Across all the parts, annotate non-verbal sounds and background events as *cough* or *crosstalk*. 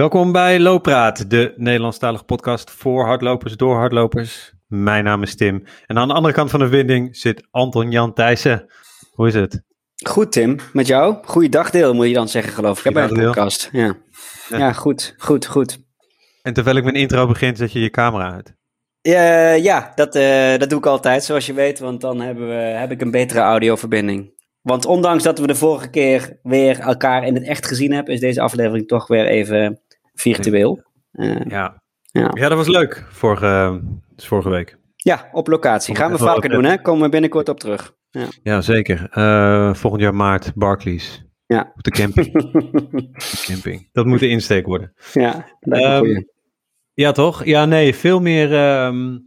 Welkom bij Loopraad, de Nederlandstalige podcast voor hardlopers door hardlopers. Mijn naam is Tim en aan de andere kant van de verbinding zit Anton Jan Thijssen. Hoe is het? Goed Tim, met jou? Goeiedag deel moet je dan zeggen geloof ik, hè, bij de podcast. Ja. Ja. Ja. goed, goed, goed. En terwijl ik mijn intro begin, zet je je camera uit. Ja, ja dat, eh, dat doe ik altijd, zoals je weet, want dan hebben we, heb ik een betere audioverbinding. Want ondanks dat we de vorige keer weer elkaar in het echt gezien hebben, is deze aflevering toch weer even virtueel. Eh, Ja, ja. ja dat was leuk vorige, dus vorige week. ja, op locatie. Gaan we vaker doen, hè? Komen we binnenkort op terug. Ja. Ja, zeker. Eh, volgend jaar maart, Barclays. Ja. Op de camping. *laughs* de camping. Dat moet de insteek worden. ja, Ehm. Ja, toch? Ja, nee, veel meer, ehm,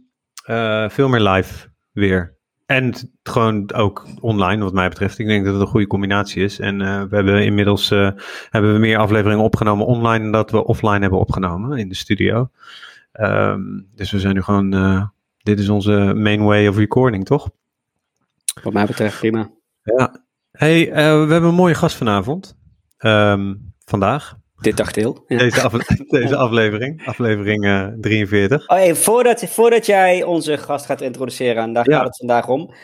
eh, veel meer live weer. En gewoon ook online, wat mij betreft. Ik denk dat het een goede combinatie is. En eh, we hebben inmiddels eh, hebben we meer afleveringen opgenomen online dan dat we offline hebben opgenomen in de studio. Ehm, dus we zijn nu gewoon. eh, dit is onze main way of recording, toch? Wat mij betreft prima. Ja. Hey, we hebben een mooie gast vanavond. Ehm, vandaag. Dit dagdeel. Ja. Deze, af- *laughs* deze aflevering. Aflevering eh, 43. Oh, hey, voordat, voordat jij onze gast gaat introduceren, en daar Ja. gaat het vandaag om.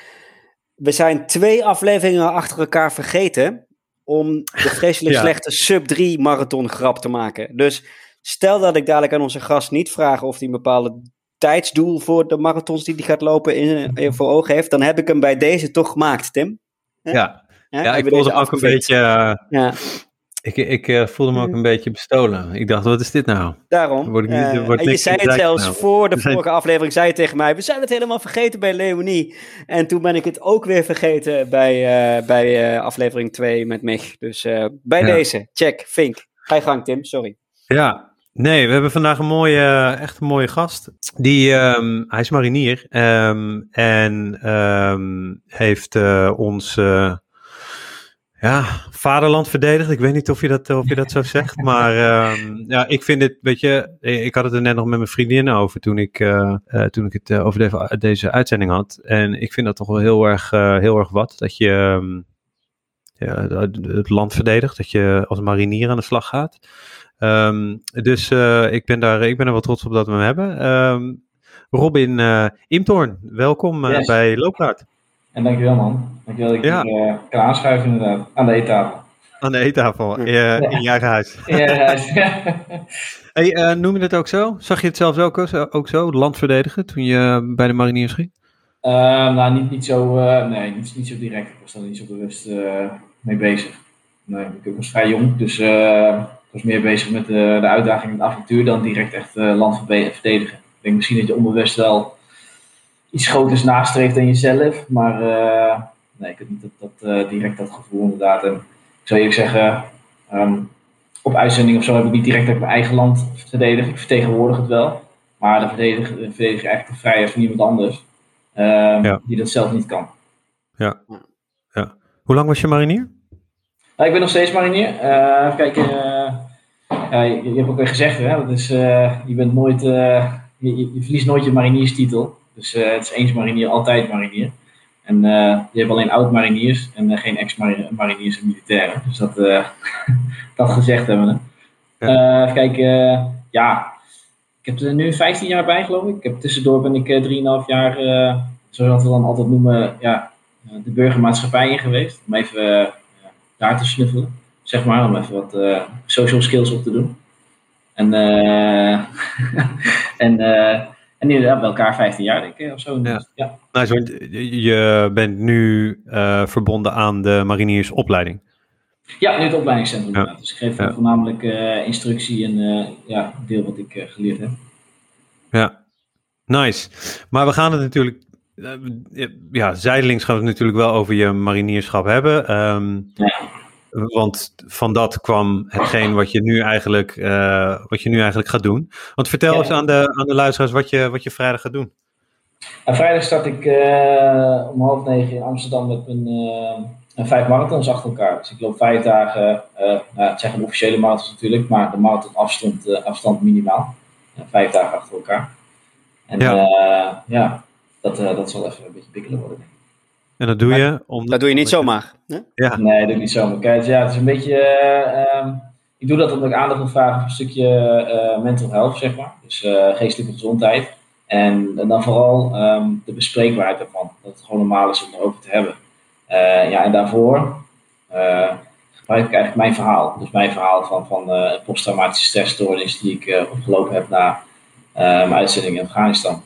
We zijn twee afleveringen achter elkaar vergeten om de *laughs* vreselijk Ja. slechte sub-3 marathon grap te maken. Dus stel dat ik dadelijk aan onze gast niet vraag of hij een bepaalde tijdsdoel voor de marathons die hij gaat lopen in, in voor ogen heeft, dan heb ik hem bij deze toch gemaakt, Tim. Ja, ja ik me ook een beetje. eh, Ja, Ik, ik eh, voelde me ook een beetje bestolen. Ik dacht, wat is dit nou? daarom. Word ik niet- Eh, en je zei het zelfs nou. voor de zijn- vorige aflevering, zei je tegen mij, we zijn het helemaal vergeten bij Leonie. En toen ben ik het ook weer vergeten bij, eh, bij aflevering 2 met Mich. Dus bij Ja. deze, check, vink. Ga je gang Tim, sorry. Ja, nee, we hebben vandaag een mooie, echt een mooie gast. Die, ehm, hij is marinier ehm, en ehm, heeft eh, ons ja, vaderland verdedigd. Ik weet niet of je dat, of je dat zo zegt, *laughs* maar ehm, ja, ik vind het, weet je, ik had het er net nog met mijn vriendin over toen ik, eh, eh, toen ik het eh, over de- deze uitzending had. En ik vind dat toch wel heel erg, eh, heel erg wat, dat je ehm, ja, het- land verdedigt, dat je als marinier aan de slag gaat. Ehm, dus eh, ik, ben daar, ik ben er wel trots op dat we hem hebben. Ehm, Robin eh Imtorn, welkom eh, Yes. bij Loopraad En dankjewel man. Dankjewel dat ik Ja. hier, eh, kan aanschuiven inderdaad. Aan de eettafel. aan de eettafel eh, in je eigen huis. *laughs* ja, *laughs* *laughs* Hey, eh, noem je het ook zo? Zag je het zelfs ook, zo- ook zo, land verdedigen, toen je bij de mariniers ging? Eh, nou, niet, niet zo, eh, nee, niet, niet zo direct. Ik was daar niet zo bewust eh, mee bezig. Nee, ik was vrij jong, dus eh, ik was meer bezig met de, de uitdaging en het avontuur dan direct echt eh, land verdedigen. Ik denk misschien dat je onbewust wel iets groters nastreeft dan jezelf, maar eh, nee, ik heb niet dat, dat, eh, direct dat gevoel inderdaad. En ik zou eerlijk zeggen, ehm, op uitzending of zo heb ik niet direct uit mijn eigen land verdedigd. Ik vertegenwoordig het wel, maar dan verdedig, dan verdedig je eigenlijk de vrijheid van iemand anders. ehm, Ja. die dat zelf niet kan. Hoe lang was je marinier? Nou, ik ben nog steeds marinier. Eh even kijken. ja, je, je hebt ook weer gezegd, hè, dat is, eh, je, bent nooit, eh, je, je- je verliest nooit je marinierstitel. Dus eh, het is eens marinier, altijd marinier. En eh, je hebt alleen oud-mariniers en eh, geen ex-mariniers en militairen. Dus dat, *laughs* dat gezegd hebben we. Eh, even kijken. ja, ik heb er nu 15 jaar bij, geloof ik. ik heb, tussendoor ben ik eh, 3,5 jaar, zoals we dan altijd noemen, ja, de burgermaatschappij in geweest. Om even daar te snuffelen, zeg maar, om even wat social skills op te doen. En, *laughs* en, en inderdaad bij elkaar 15 jaar, denk ik, of zo. Ja. Ja. Nou, zo, je bent nu eh, verbonden aan de mariniersopleiding. Ja, nu het opleidingscentrum. Ja. Dus ik geef Ja. voornamelijk eh, instructie en eh, ja, deel wat ik geleerd heb. Ja, nice. Maar we gaan het natuurlijk, ja, zijdelings gaan we het natuurlijk wel over je marinierschap hebben. Ehm, Ja. Want van dat kwam hetgeen wat je nu eigenlijk, eh, wat je nu eigenlijk gaat doen. Want vertel Ja. eens aan de, aan de luisteraars wat je, wat je vrijdag gaat doen. En vrijdag start ik eh, om half negen in Amsterdam met een, eh, een vijf marathons achter elkaar. Dus ik loop vijf dagen, nou, het zijn geen officiële marathons natuurlijk, maar de marathon afstand, afstand minimaal. Vijf dagen achter elkaar. En Ja. ja, dat, dat zal even een beetje bikkelen worden. denk ik. En dat doe Maar je om. Dat doe je niet zomaar. Hè? Ja, Nee, dat doe ik niet zomaar. Kijk, ja, het is een beetje. eh, ehm, ik doe dat omdat ik aandacht wil vragen voor een stukje uh, mental health, zeg maar. Dus uh, geestelijke gezondheid. En, en dan vooral um, de bespreekbaarheid ervan. Dat het gewoon normaal is om erover te hebben. Uh, ja, en daarvoor gebruik ik eigenlijk mijn verhaal. Dus mijn verhaal van, van posttraumatische stressstoornis die ik opgelopen heb na mijn uitzending in Afghanistan.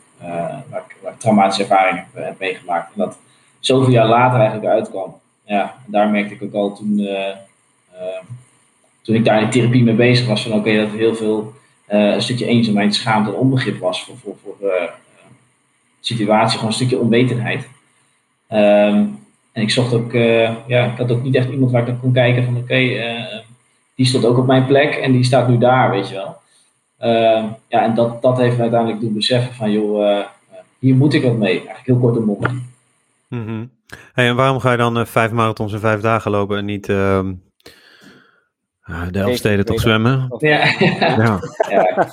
waar, ik, waar ik traumatische ervaringen heb, heb, meegemaakt. En dat zoveel jaar later eigenlijk uitkwam. Ja, daar merkte ik ook al toen toen ik daar in therapie mee bezig was, van oké, dat er heel veel uh, een stukje eenzaamheid, schaamte en onbegrip was voor, voor, voor situatie, gewoon een stukje onwetendheid. Um, en ik zocht ook, ja, ik had ook niet echt iemand waar ik naar kon kijken van oké, die stond ook op mijn plek en die staat nu daar, weet je wel. Uh, ja, en dat, dat heeft uiteindelijk doen beseffen van, joh, hier moet ik wat mee. Eigenlijk heel kort bondig. Mm -hmm. hey, en waarom ga je dan vijf marathons in vijf dagen lopen en niet uh, de Elfsteden toch zwemmen? Ja. *laughs* ja. ja.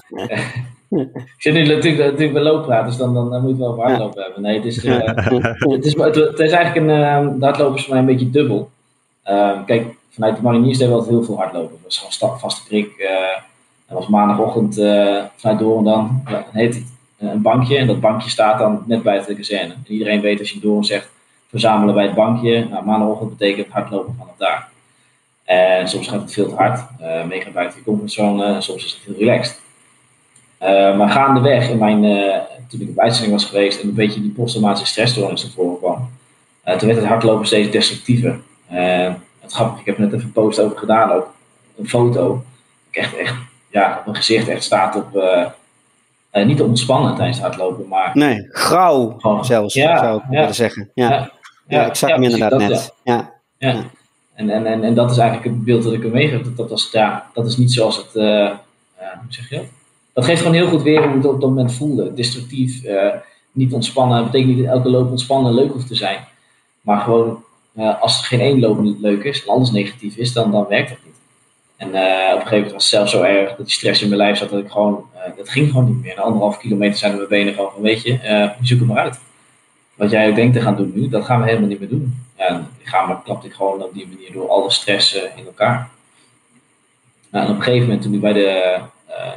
Ik zit nu natuurlijk, natuurlijk bij looppraat, dus dan, dan, dan moet je wel over hardlopen hebben. Nee, het is, uh, *laughs* het, is, het, is eigenlijk een, uh, de hardlopen is voor mij een beetje dubbel. Uh, kijk, vanuit de mariniers deden we altijd heel veel hardlopen. Dat was gewoon stap, vaste prik. dat was maandagochtend vanuit Doorn dan, dan heet het een bankje. En dat bankje staat dan net buiten de kazerne. En iedereen weet als je Doorn zegt, verzamelen bij het bankje. Nou, maandagochtend betekent hardlopen vanaf daar. En soms gaat het veel te hard, uh, mega buiten je comfortzone, en soms is het heel relaxed. Uh, maar gaandeweg, in mijn, uh, toen ik op uitzending was geweest en een beetje die posttraumatische stressstoornis naar voren kwam, toen werd het hardlopen steeds destructiever. het grappige, ik heb net even een post over gedaan ook, een foto. Ik echt, echt, ja, op mijn gezicht echt staat op, niet ontspannen tijdens het hardlopen, maar... Nee, grauw gewoon, zelfs, ja, zou ik ja, willen zeggen. Ja, ja, ik zag hem inderdaad net. ja. ja. En, en, en, en dat is eigenlijk het beeld dat ik hem meegeef. Dat, dat, was, ja, dat is niet zoals het. Uh, hoe zeg je dat? Dat geeft gewoon heel goed weer hoe het op dat moment voelde. Destructief, uh, niet ontspannen. Dat betekent niet dat elke loop ontspannen leuk hoeft te zijn. Maar gewoon, uh, als er geen één loop leuk is en alles negatief is, dan, dan werkt dat niet. En op een gegeven moment was het zelfs zo erg dat die stress in mijn lijf zat dat ik gewoon, dat ging gewoon niet meer. Na anderhalf kilometer zijn mijn benen gewoon van, weet je, zoek het maar uit. Wat jij denkt te gaan doen nu, dat gaan we helemaal niet meer doen. En lichaam klapte ik gewoon op die manier door alle stress in elkaar. Nou, en op een gegeven moment toen ik bij de, uh,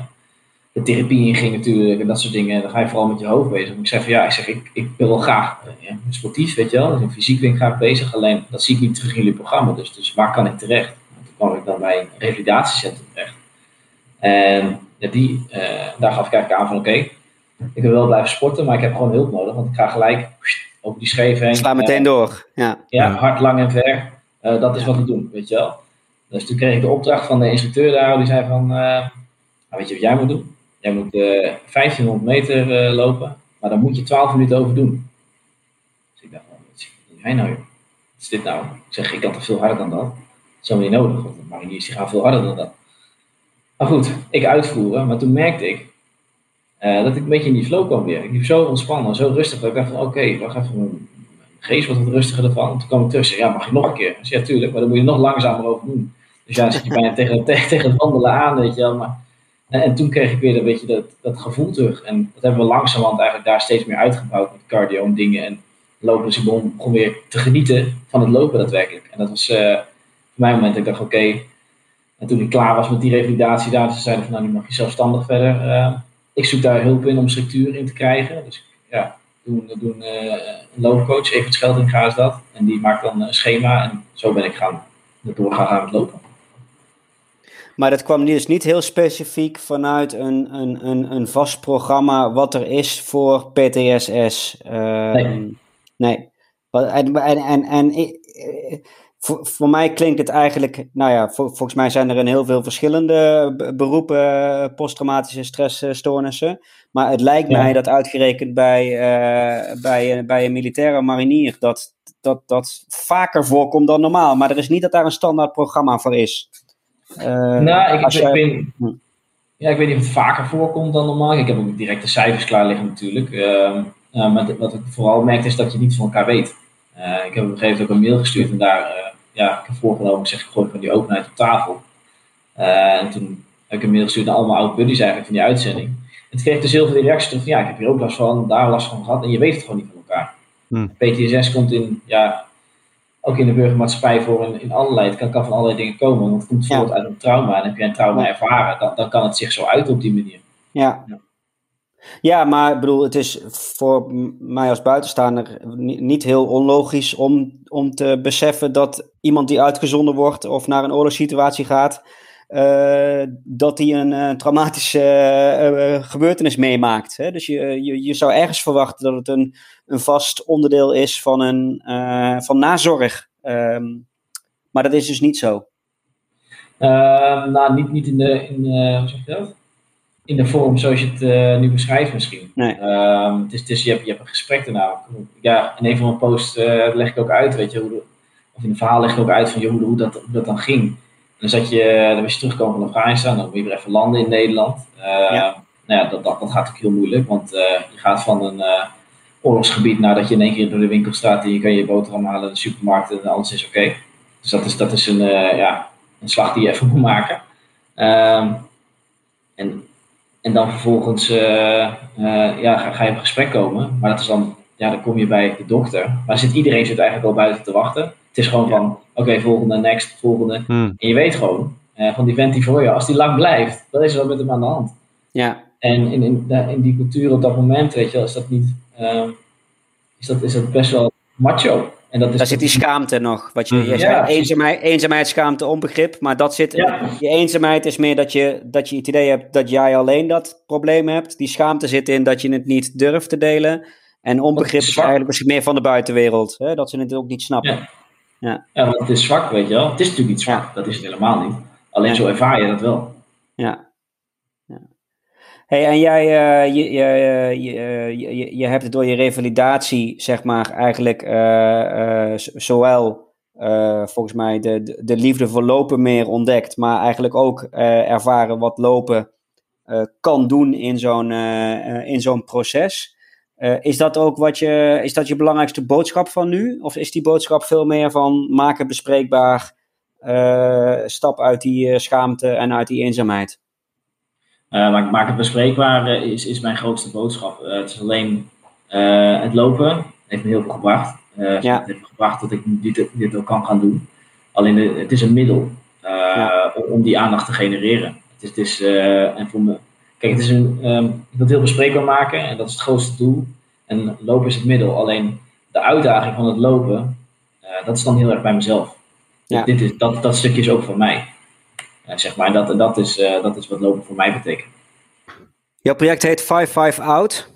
de therapie inging natuurlijk en dat soort dingen, dan ga je vooral met je hoofd bezig. Ik zeg van ja, ik zeg ik, ik wil wel graag uh, ja, sportief, weet je wel, dus fysiek ben ik bezig, alleen dat zie ik niet terug in jullie programma, dus, dus waar kan ik terecht? Nou, toen kwam ik dan bij een revalidatiecentrum terecht. En die, daar gaf ik eigenlijk aan van oké, ik wil wel blijven sporten, maar ik heb gewoon hulp nodig, want ik ga gelijk over die scheef heen. Sla meteen uh, door. Ja. ja, hard, lang en ver. Uh, dat is wat we doen, weet je wel. Dus toen kreeg ik de opdracht van de instructeur daar, die zei van, uh, nou, weet je wat jij moet doen? Jij moet 1500 meter lopen, maar dan moet je 12 minuten over doen. Dus ik dacht, wat doe jij nou joh? Wat is dit nou? Ik zeg, ik kan toch veel harder dan dat? Dat is helemaal niet nodig, want de mariniers die gaan veel harder dan dat. Maar goed, ik uitvoeren, maar toen merkte ik, uh, dat ik een beetje in die flow kwam weer. Ik liep zo ontspannen, zo rustig, dat ik dacht van oké, okay, wacht even, mijn geest wat rustiger ervan. Toen kwam ik tussen, ja, mag je nog een keer? Dus ja, tuurlijk, maar dan moet je nog langzamer over doen. Dus ja, dan zit je bijna *laughs* tegen, tegen, tegen het wandelen aan, weet je wel. Maar, en, en, toen kreeg ik weer een beetje dat, dat gevoel terug. En dat hebben we langzamerhand eigenlijk daar steeds meer uitgebouwd met cardio en dingen. En lopen, dus ik begon, begon weer te genieten van het lopen daadwerkelijk. En dat was uh, voor mij een moment dat ik dacht, oké, en toen ik klaar was met die revalidatie daar, ze zeiden van nou, nu mag je zelfstandig verder. Uh, ik zoek daar hulp in om structuur in te krijgen. Dus ja, doen, doen uh, een loopcoach, even Scheldinga is dat. En die maakt dan een schema en zo ben ik gaan, doorgaan gaan met lopen. Maar dat kwam dus niet heel specifiek vanuit een, een, een, een vast programma wat er is voor PTSS. Uh, nee. nee. En, en, en, en voor, voor mij klinkt het eigenlijk, nou ja, volgens mij zijn er in heel veel verschillende beroepen eh, posttraumatische stressstoornissen. Maar het lijkt mij dat uitgerekend bij, uh, bij, bij een militaire marinier dat, dat dat vaker voorkomt dan normaal. Maar er is niet dat daar een standaard programma voor is. Uh, nou, ik, ik, weet, hm. ja, ik weet niet of het vaker voorkomt dan normaal. Ik heb ook direct de cijfers klaar liggen natuurlijk. Uh, maar wat ik vooral merk is dat je niet van elkaar weet. Ik heb op een gegeven moment ook een mail gestuurd en daar ja, ik heb voorgenomen, zeg ik gooi van die openheid op tafel. Uh, en toen heb ik een mail gestuurd naar allemaal oude buddies eigenlijk van die uitzending. En toen kreeg ik dus heel veel reacties van, ja, ik heb hier ook last van, daar last van gehad. En je weet het gewoon niet van elkaar. Hmm. PTSS komt in, ja, ook in de burgermaatschappij voor in, in allerlei, het kan, kan van allerlei dingen komen, want het komt voort uit een trauma en heb je een trauma ervaren, dan, dan kan het zich zo uit op die manier. Ja. Ja. Ja, maar ik bedoel, het is voor mij als buitenstaander niet heel onlogisch om, om te beseffen dat iemand die uitgezonden wordt of naar een oorlogssituatie gaat, uh, dat hij een uh, traumatische uh, gebeurtenis meemaakt. Hè? Dus je, je, zou ergens verwachten dat het een, een vast onderdeel is van, een, van nazorg. Um, maar dat is dus niet zo. Ehm, nou, niet, niet in de, in, hoe zeg je dat? In de vorm zoals je het nu beschrijft misschien. Nee. Um, het is, het is, je, hebt, je hebt een gesprek daarna. Ja, in een van mijn posts leg ik ook uit, weet je, hoe de, of in een verhaal leg ik ook uit van joh, hoe, dat, hoe dat dan ging dan, zat je, dan was je teruggekomen van Afghanistan, dan moet je weer even landen in Nederland. Uh, ja. Nou ja, dat, dat, dat, gaat ook heel moeilijk, want uh, je gaat van een oorlogsgebied naar dat je in één keer door de winkelstraat en je kan je boterham halen in de supermarkt en alles is oké. Okay. Dus dat is, dat is een, ja, een slag die je even moet maken. Um, en, en dan vervolgens ja, ga, ga, je op gesprek komen, maar dat is dan, ja, dan kom je bij de dokter. Maar zit, iedereen zit eigenlijk al buiten te wachten. Het is gewoon van, oké, okay, volgende, next, volgende. Hmm. En je weet gewoon, uh, van die vent die voor je, als die lang blijft, dan is er wat met hem aan de hand. Ja. En in, in, in die cultuur op dat moment, weet je wel, is dat niet, uh, is, dat, is dat best wel macho. En dat is Daar zit die schaamte nog. Wat je, je ja. zei, eenzaamheid, eenzaamheid, schaamte, onbegrip. Maar dat zit, ja. je eenzaamheid is meer dat je, dat je het idee hebt dat jij alleen dat probleem hebt. Die schaamte zit in dat je het niet durft te delen. En onbegrip is, is eigenlijk misschien meer van de buitenwereld. Hè? Dat ze het ook niet snappen. Ja. Ja. ja, want het is zwak, weet je wel. Het is natuurlijk niet zwak, dat is het helemaal niet. Alleen Ja. zo ervaar je dat wel. Ja. En jij, uh, je, je, je, je, je hebt door je revalidatie, zeg maar, eigenlijk zowel volgens mij de, de, de, liefde voor lopen meer ontdekt, maar eigenlijk ook ervaren wat lopen kan doen in zo'n in zo'n proces. Is dat ook wat je, is dat je belangrijkste boodschap van nu? Of is die boodschap veel meer van maken bespreekbaar, stap uit die schaamte en uit die eenzaamheid? Maar maak het bespreekbaar is, is mijn grootste boodschap. het is alleen het lopen heeft me heel veel gebracht. ja. Het heeft me gebracht dat ik dit, dit ook kan gaan doen. Alleen de, het is een middel ja. om die aandacht te genereren. Het is, het is en voor me, Kijk, het is een, um, ik wil het heel bespreekbaar maken en dat is het grootste doel. En lopen is het middel. Alleen de uitdaging van het lopen, uh, dat is dan heel erg bij mezelf. Ja. Dit is, dat, dat stukje is ook van mij. Uh, zeg maar, dat, dat, is, uh, dat is wat lopen voor mij betekent. Jouw project heet 5-5 Out.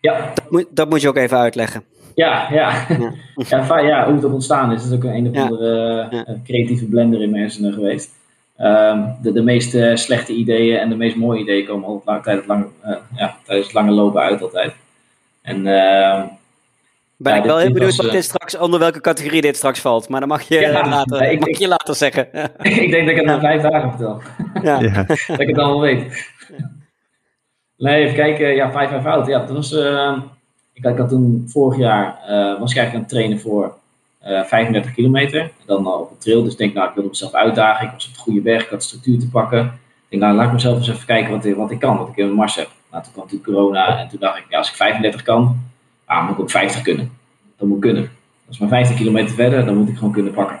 Ja. Dat moet, dat moet je ook even uitleggen. Ja, ja. ja. *laughs* ja, ja hoe het ontstaan is. Het is ook een, een of andere ja. creatieve blender in mijn hersenen geweest. Um, de, de meest uh, slechte ideeën en de meest mooie ideeën komen altijd lang, tijdens, lang, uh, ja, tijdens het lange lopen uit altijd. En, uh, ben ja, ik wel heel benieuwd wat dit straks, onder welke categorie dit straks valt. Maar dan mag je, ja, later, ik, mag je later zeggen. *laughs* ik denk dat ik het na vijf dagen vertel. Ja. ja. *laughs* dat ik het allemaal weet. Nee, even kijken. Ja, vijf jaar oud. Ja, dat was, uh, ik, ik had toen vorig jaar, uh, was ik eigenlijk aan het trainen voor uh, 35 kilometer. En dan op een trail. Dus ik denk, nou, ik wilde mezelf uitdagen. Ik was op de goede weg. Ik had structuur te pakken. Ik denk, nou, laat ik mezelf eens even kijken wat, wat ik kan. Wat ik in mijn mars heb. Nou, toen kwam natuurlijk corona. En toen dacht ik, ja, als ik 35 kan, ah, moet ik ook 50 kunnen. Dat moet kunnen. Is maar 15 kilometer verder. Dan moet ik gewoon kunnen pakken.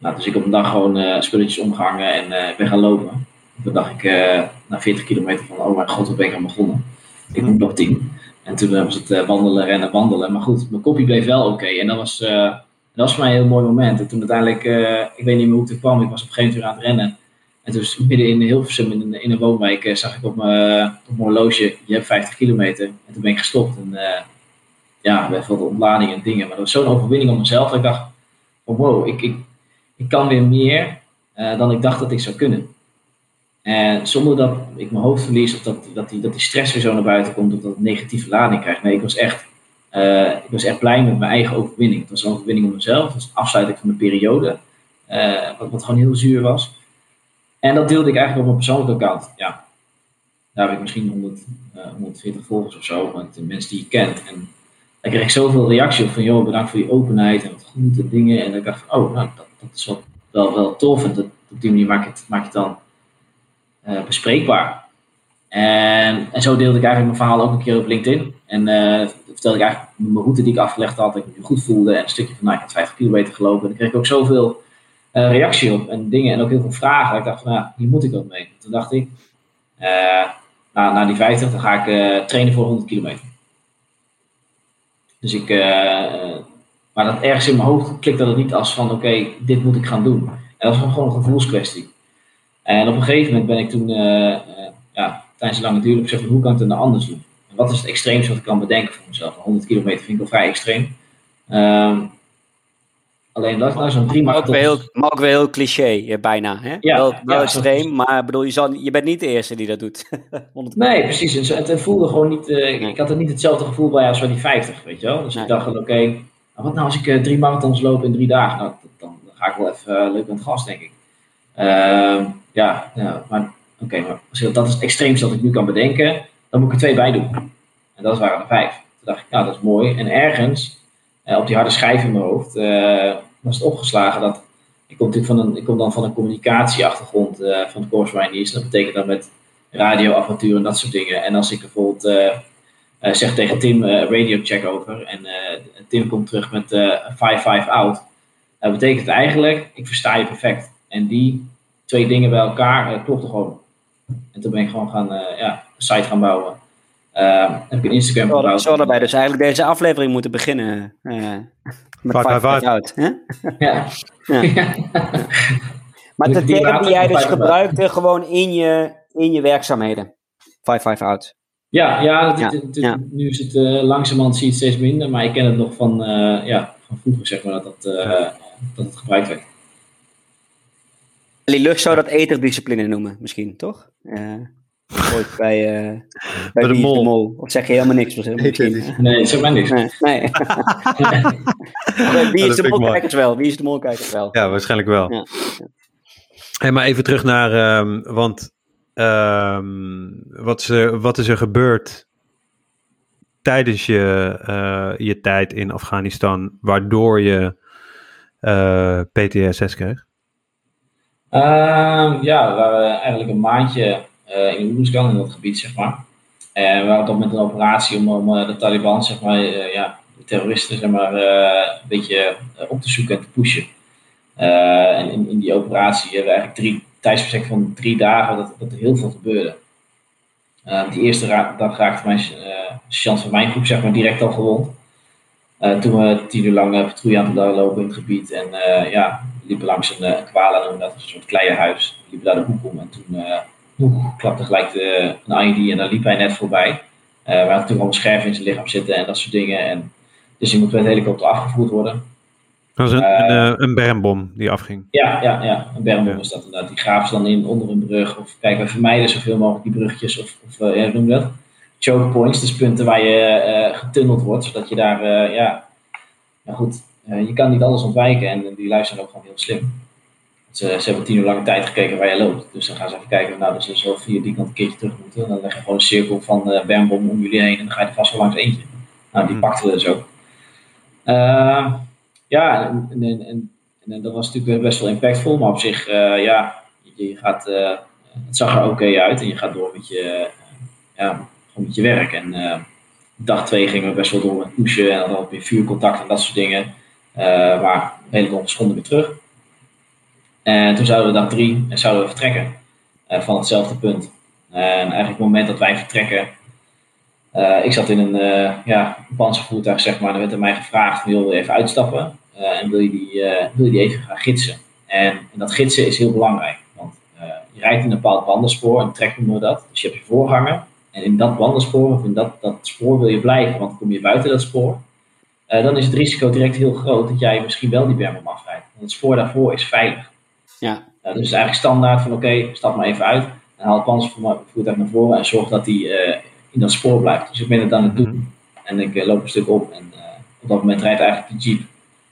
Nou, dus ik op een dag gewoon uh, spulletjes omgehangen en uh, ben gaan lopen. Toen dacht ik uh, na 40 kilometer van, oh mijn god, wat ben ik aan begonnen. Ik moet nog 10. En toen was het wandelen, rennen, wandelen. Maar goed, mijn kopje bleef wel oké. En dat was, dat was voor mij een heel mooi moment. En toen uiteindelijk, ik weet niet meer hoe het er kwam, ik was op een gegeven moment aan het rennen. En toen midden in Hilversum, in in een woonwijk, zag ik op mijn, op mijn horloge, je hebt 50 kilometer. En toen ben ik gestopt. En ja, veel ontlading en dingen. Maar dat was zo'n overwinning op mezelf dat ik dacht, oh wow, ik, ik, ik kan weer meer uh, dan ik dacht dat ik zou kunnen. En zonder dat ik mijn hoofd verlies of dat, dat, die, dat die stress weer zo naar buiten komt of dat ik negatieve lading krijg. Nee, ik was echt, uh, ik was echt blij met mijn eigen overwinning. Het was een overwinning op mezelf, het was een afsluiting van de periode, wat, wat gewoon heel zuur was. En dat deelde ik eigenlijk op mijn persoonlijke account. Ja, daar heb ik misschien 100, 140 volgers of zo, want de mensen die je kent. En daar kreeg ik zoveel reactie op van, joh, bedankt voor die openheid en wat en dingen. En ik dacht oh, nou, dat, dat is wel, wel, wel tof. En dat, op die manier maak je het, maak je het dan uh, bespreekbaar. En, en zo deelde ik eigenlijk mijn verhaal ook een keer op LinkedIn. En uh, vertelde ik eigenlijk mijn route die ik afgelegd had, dat ik me goed voelde. En een stukje van, nou, ik had 50 kilometer gelopen. En dan kreeg ik ook zoveel uh, reactie op en dingen en ook heel veel vragen. Ik dacht van, nou, hier moet ik ook mee. Toen dacht ik, na, na die 50, dan ga ik trainen voor 100 kilometer. Dus ik, maar dat ergens in mijn hoofd klikte dat niet als van, oké, dit moet ik gaan doen. En dat was gewoon een gevoelskwestie. En op een gegeven moment ben ik toen, ja, tijdens een lange duur, gezegd, hoe kan ik het dan anders doen? En wat is het extreemste wat ik kan bedenken voor mezelf? 100 kilometer vind ik wel vrij extreem. Um, alleen dat nou zo'n drie maar ook, weer heel, maar ook weer heel cliché, bijna. Hè? Ja, wel, wel ja, extreem, maar bedoel, je, zal, je bent niet de eerste die dat doet. *laughs* nee, precies. Het, het voelde gewoon niet, uh, ik had er niet hetzelfde gevoel bij als bij die 50, weet je wel. Dus ik dacht, oké, okay, nou, wat nou als ik uh, drie marathons loop in drie dagen? Nou, dan, dan ga ik wel even uh, leuk het gas, denk ik. Uh, ja, ja, maar oké, maar als dat is het extreemste dat ik nu kan bedenken, dan moet ik er twee bij doen. En dat waren er vijf. Toen dacht ik, nou, dat is mooi. En ergens, eh, op die harde schijf in mijn hoofd, was het opgeslagen dat. Ik kom, natuurlijk van een, ik kom dan van een communicatieachtergrond uh, van het. Dat betekent dan met radioapparatuur en dat soort dingen. En als ik bijvoorbeeld zeg tegen Tim radio check over en Tim komt terug met 5-5 out, dat betekent eigenlijk, ik versta je perfect. En die twee dingen bij elkaar uh, klopte gewoon. En toen ben ik gewoon gaan, ja, een site gaan bouwen. Uh, heb ik een Instagram gebouwd. Zo daarbij dus eigenlijk deze aflevering moeten beginnen. Met 5 out. Ja. ja. maar de term die jij dus gebruikte gewoon in je, in je werkzaamheden. 5 out. Ja, ja, dit, dit, dit, ja, nu is het uh, langzamerhand zie je het steeds minder, maar ik ken het nog van, uh, ja, van vroeger, zeg maar, dat, dat, uh, dat het gebruikt werd. Lucht zou dat eterdiscipline noemen, misschien, toch? Ooit bij, uh, bij, de, mol. de, mol. Of zeg je helemaal niks? Misschien, nee, zeg maar niks. Nee. nee. *laughs* Wie is de mol? Kijk het wel. Wie is de mol? Kijk het wel. Ja, waarschijnlijk wel. Ja. Hey, maar even terug naar, um, want um, wat, is er, wat is er gebeurd tijdens je, uh, je tijd in Afghanistan, waardoor je uh, PTSS kreeg? Uh, ja, we waren eigenlijk een maandje uh, in Oeruzgan, in dat gebied, zeg maar. En we waren toch met een operatie om, om uh, de Taliban, zeg maar, uh, ja, de terroristen, zeg maar, een beetje op te zoeken en te pushen. en in, in, die operatie hebben we eigenlijk drie tijdsbestek van drie dagen dat, dat er heel veel gebeurde. die eerste dag raakte mijn chance van mijn groep, zeg maar, direct al gewond. toen we tien uur lang patrouille aan het lopen in het gebied en ja, liepen langs een, kwala, dat een soort kleienhuis. We liepen daar de hoek om en toen Oeh, klapte gelijk de, een IED en dan liep hij net voorbij. Uh, waar natuurlijk allemaal scherven in zijn lichaam zitten en dat soort dingen. En, dus die moet met helikopter afgevoerd worden. Dat was een, uh, een, een bermbom die afging. Ja, ja, ja een bermbom is dat inderdaad. Die graven ze dan in onder een brug. Of kijk, we vermijden zoveel mogelijk die bruggetjes. Of, of uh, ja, noem dat? Choke points, dus punten waar je getunneld wordt. Zodat je daar, ja, nou goed, je kan niet alles ontwijken. En die luisteren ook gewoon heel slim. Ze, ze, hebben tien uur lang tijd gekeken waar je loopt. Dus dan gaan ze even kijken, nou, dus wel via die kant een keertje terug moeten. Dan leg je gewoon een cirkel van uh, bermbom om jullie heen en dan ga je er vast wel langs eentje. Nou, die mm. pakten we dus ook. Uh, ja, en, en, en, en, dat was natuurlijk best wel impactvol, maar op zich, uh, ja, je, je gaat, uh, het zag er oké okay uit en je gaat door met je, ja, gewoon met je werk. En dag twee gingen we best wel door met pushen en dan weer vuurcontact en dat soort dingen. maar redelijk ongeschonden weer terug. En toen zouden we dag drie zouden we vertrekken uh, van hetzelfde punt. En eigenlijk het moment dat wij vertrekken, uh, ik zat in een uh, ja, panzervoertuig, zeg maar. Er werd er mij gevraagd: wil je even uitstappen? en wil je, die, wil je die even gaan gidsen? En, en, dat gidsen is heel belangrijk. Want je rijdt in een bepaald bandenspoor, een trek noemen we dat. Dus je hebt je voorganger. En in dat bandenspoor, of in dat, dat spoor wil je blijven. Want kom je buiten dat spoor, dan is het risico direct heel groot dat jij misschien wel die berm afrijdt. Want het spoor daarvoor is veilig. Ja. dus het is eigenlijk standaard van oké, stap maar even uit. En haal het panzervoertuig naar voren en zorg dat hij uh, in dat spoor blijft. Dus ik ben het aan het doen. Mhm. En ik uh, loop een stuk op en uh, op dat moment rijdt eigenlijk de jeep.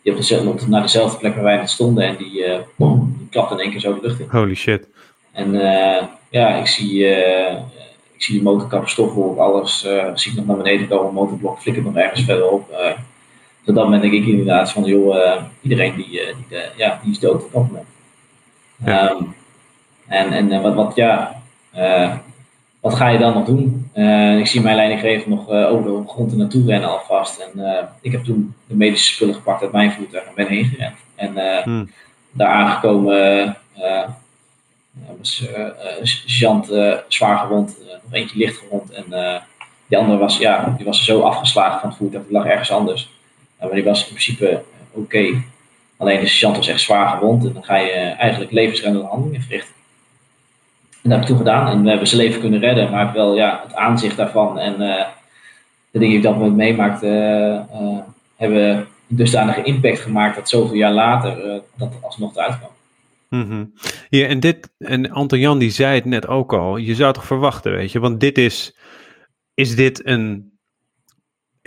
Die op de, naar dezelfde plek waar wij net stonden en die, boom, die klapt in één keer zo de lucht in. Holy shit. En ja, ik zie, ik zie die motorkap stofwolk, alles. zie ik nog naar beneden komen, motorblok flikkert nog ergens verder op. op dat moment denk ik inderdaad van, joh, iedereen die, die, ja, die is dood op dat moment. Ja. Um, en en wat, wat, ja, uh, wat ga je dan nog doen? ik zie mijn leidinggever nog over de grond er naartoe rennen alvast. En ik heb toen de medische spullen gepakt uit mijn voertuig en ben heen gerend. En hmm. daar aangekomen was sergeant zwaar gewond, nog eentje licht gewond. En die andere was, ja, die was zo afgeslagen van het voertuig, die lag ergens anders. maar die was in principe oké. Alleen sergeant was echt zwaar gewond en dan ga je eigenlijk levensreddende handelingen verrichten. En dat heb ik toen gedaan en we hebben zijn leven kunnen redden, maar wel ja, het aanzicht daarvan en uh, de dingen die ik dat moment meemaakte, uh, hebben dusdanige impact gemaakt dat zoveel jaar later dat alsnog eruit kwam. Mm ja, en dit, en Anton Jan die zei het net ook al, je zou toch verwachten, weet je, want dit is, is dit een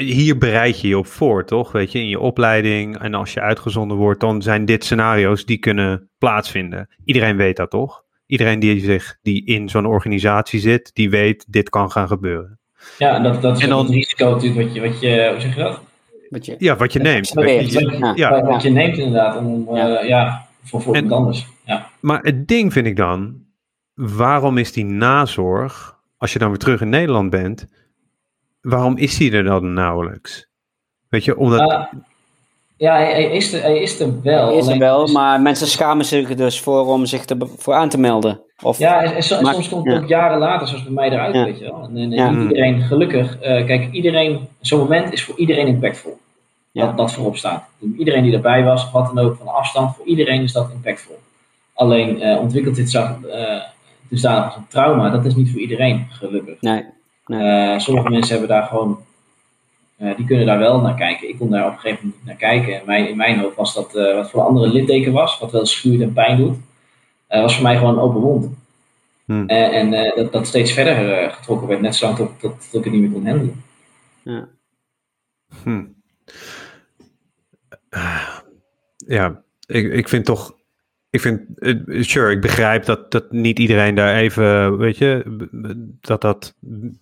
hier bereid je je op voor, toch? Weet je, in je opleiding en als je uitgezonden wordt, dan zijn dit scenario's die kunnen plaatsvinden. Iedereen weet dat, toch? Iedereen die, zich, die in zo'n organisatie zit, die weet, dit kan gaan gebeuren. Ja, dat, dat is en dan, het risico natuurlijk wat je, wat je, hoe zeg je dat? Wat je, ja, wat je neemt. ja, ja, wat je neemt inderdaad, om, ja. Uh, ja voor, voor en, anders. Ja. Maar het ding vind ik dan, waarom is die nazorg, als je dan weer terug in Nederland bent, waarom is hij er dan nauwelijks? Weet je, omdat... Uh, ja, hij, is er, hij is er wel. Hij is er wel, maar mensen schamen zich er dus voor om zich er voor aan te melden. Of, ja, en, soms komt het ook jaren later, zoals bij mij eruit, weet je wel. En, en niet iedereen, gelukkig, uh, kijk, iedereen, zo'n moment is voor iedereen impactvol. Dat, dat voorop staat. Iedereen die erbij was, wat dan ook, van afstand, voor iedereen is dat impactvol. Alleen uh, ontwikkelt dit zo, uh, als een trauma, dat is niet voor iedereen, gelukkig. Nee. Uh, sommige mensen hebben daar gewoon, uh, die kunnen daar wel naar kijken. Ik kon daar op een gegeven moment naar kijken. En mijn, in mijn hoofd was dat uh, wat voor andere litteken was, wat wel schuurt en pijn doet, was voor mij gewoon een open wond. Hmm. en dat, dat steeds verder getrokken werd, net zolang tot, tot, tot, ik het niet meer kon handelen. Ja. Hmm. Ja, ik, ik vind toch ik vind, uh, sure, ik begrijp dat, dat niet iedereen daar even, weet je, dat dat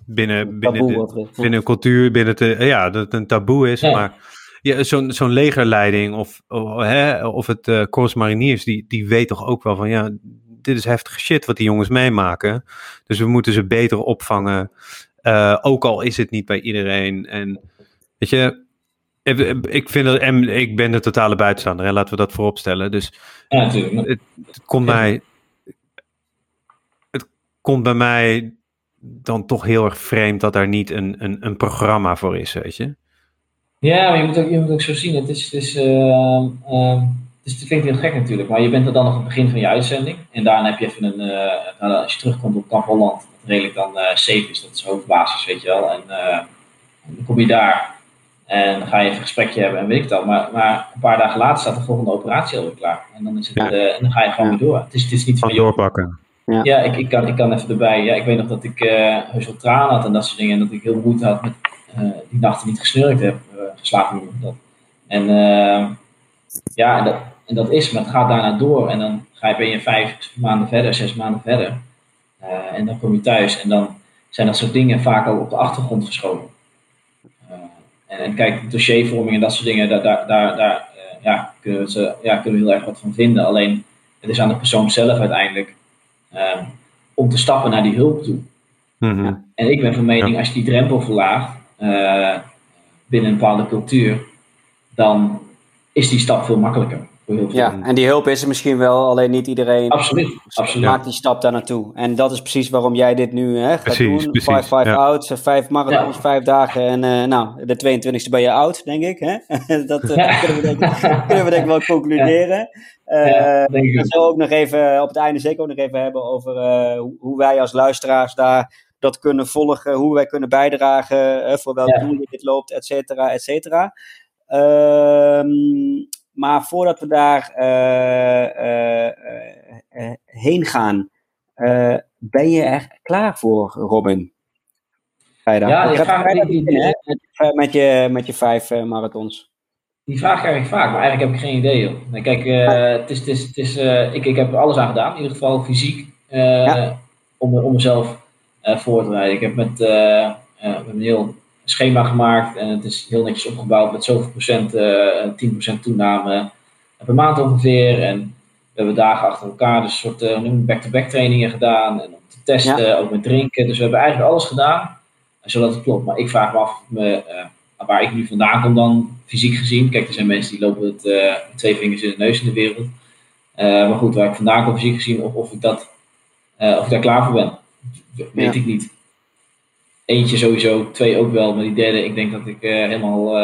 binnen, binnen, de, binnen cultuur, binnen de, ja, dat het een taboe is. Maar ja, zo'n zo'n legerleiding of, of, hè, of het uh, Corps Mariniers, die, die weet toch ook wel van, ja, dit is heftige shit wat die jongens meemaken. Dus we moeten ze beter opvangen. Uh, ook al is het niet bij iedereen. En weet je, ik, vind dat, en ik ben de totale buitenstaander, hè, laten we dat vooropstellen. Dus ja, natuurlijk. Het, het, komt mij, het komt bij mij dan toch heel erg vreemd dat daar niet een, een, een programma voor is, weet je. Ja, maar je moet ook, je moet ook zo zien. Het is, het is, uh, uh, het, klinkt heel gek natuurlijk, maar je bent er dan nog aan het begin van je uitzending. En daarna heb je even een, uh, als je terugkomt op Kamp Holland, wat redelijk dan uh, safe is, dat is hoofdbasis, weet je wel. En dan kom je daar. En ga je even een gesprekje hebben en weet ik dat. Maar, maar een paar dagen later staat de volgende operatie alweer klaar. En dan, is het, ja. uh, en dan ga je gewoon weer door. Het is, het is niet van doorpakken. Ja, ja ik, ik, kan, ik kan even erbij. Ja, ik weet nog dat ik uh, heus wel tranen had en dat soort dingen. En dat ik heel moeite had met uh, die nachten niet gesnurkt heb. geslapen dat. En ja, en dat, en dat is, maar het gaat daarna door. En dan ga je, ben je vijf maanden verder, zes maanden verder. en dan kom je thuis en dan zijn dat soort dingen vaak al op de achtergrond geschoven. En, en kijk, dossiervorming en dat soort dingen, daar, daar, daar, daar uh, ja, kunnen, we ze, ja, kunnen we heel erg wat van vinden. Alleen het is aan de persoon zelf uiteindelijk um, om te stappen naar die hulp toe. Mm -hmm. En ik ben van mening, als je die drempel verlaagt uh, binnen een bepaalde cultuur, dan is die stap veel makkelijker. Ja, en die hulp is er misschien wel, alleen niet iedereen absoluut, absoluut. maakt die stap daar naartoe. En dat is precies waarom jij dit nu hè, gaat precies, doen. Precies, vijf, vijf ja. oud, vijf marathons, ja. vijf dagen en uh, nou, de 22e ben je oud, denk ik. Hè? *laughs* dat uh, ja. kunnen, we denk, kunnen we denk ik wel concluderen. Uh, we zullen ook nog even op het einde zeker ook nog even hebben over hoe wij als luisteraars daar dat kunnen volgen, hoe wij kunnen bijdragen, voor welk doel dit loopt, et cetera, et cetera. Ehm, maar voordat we daar uh, uh, heen gaan, ben je er klaar voor, Robin? Ja, die vraag, die, die, met, met, je, met je vijf marathons. Die vraag krijg ik vaak, maar eigenlijk heb ik geen idee. Joh. Kijk, het is, het is, het is, ik, ik heb alles aan gedaan, in ieder geval fysiek, ja. om, om mezelf voor te rijden. Ik heb met, met een heel schema gemaakt en het is heel netjes opgebouwd met zoveel procent, uh, eh, 10% toename per maand ongeveer. En we hebben dagen achter elkaar dus een soort back-to-back trainingen gedaan. En om te testen, ook met drinken. Dus we hebben eigenlijk alles gedaan, zodat het klopt. Maar ik vraag me af me, waar ik nu vandaan kom dan, fysiek gezien. Kijk, er zijn mensen die lopen met twee vingers in de neus in de wereld. maar goed, waar ik vandaan kom fysiek gezien, of, of, ik, dat, of ik daar klaar voor ben, weet ik niet. Eentje sowieso, twee ook wel. Maar die derde, ik denk dat ik uh, helemaal uh,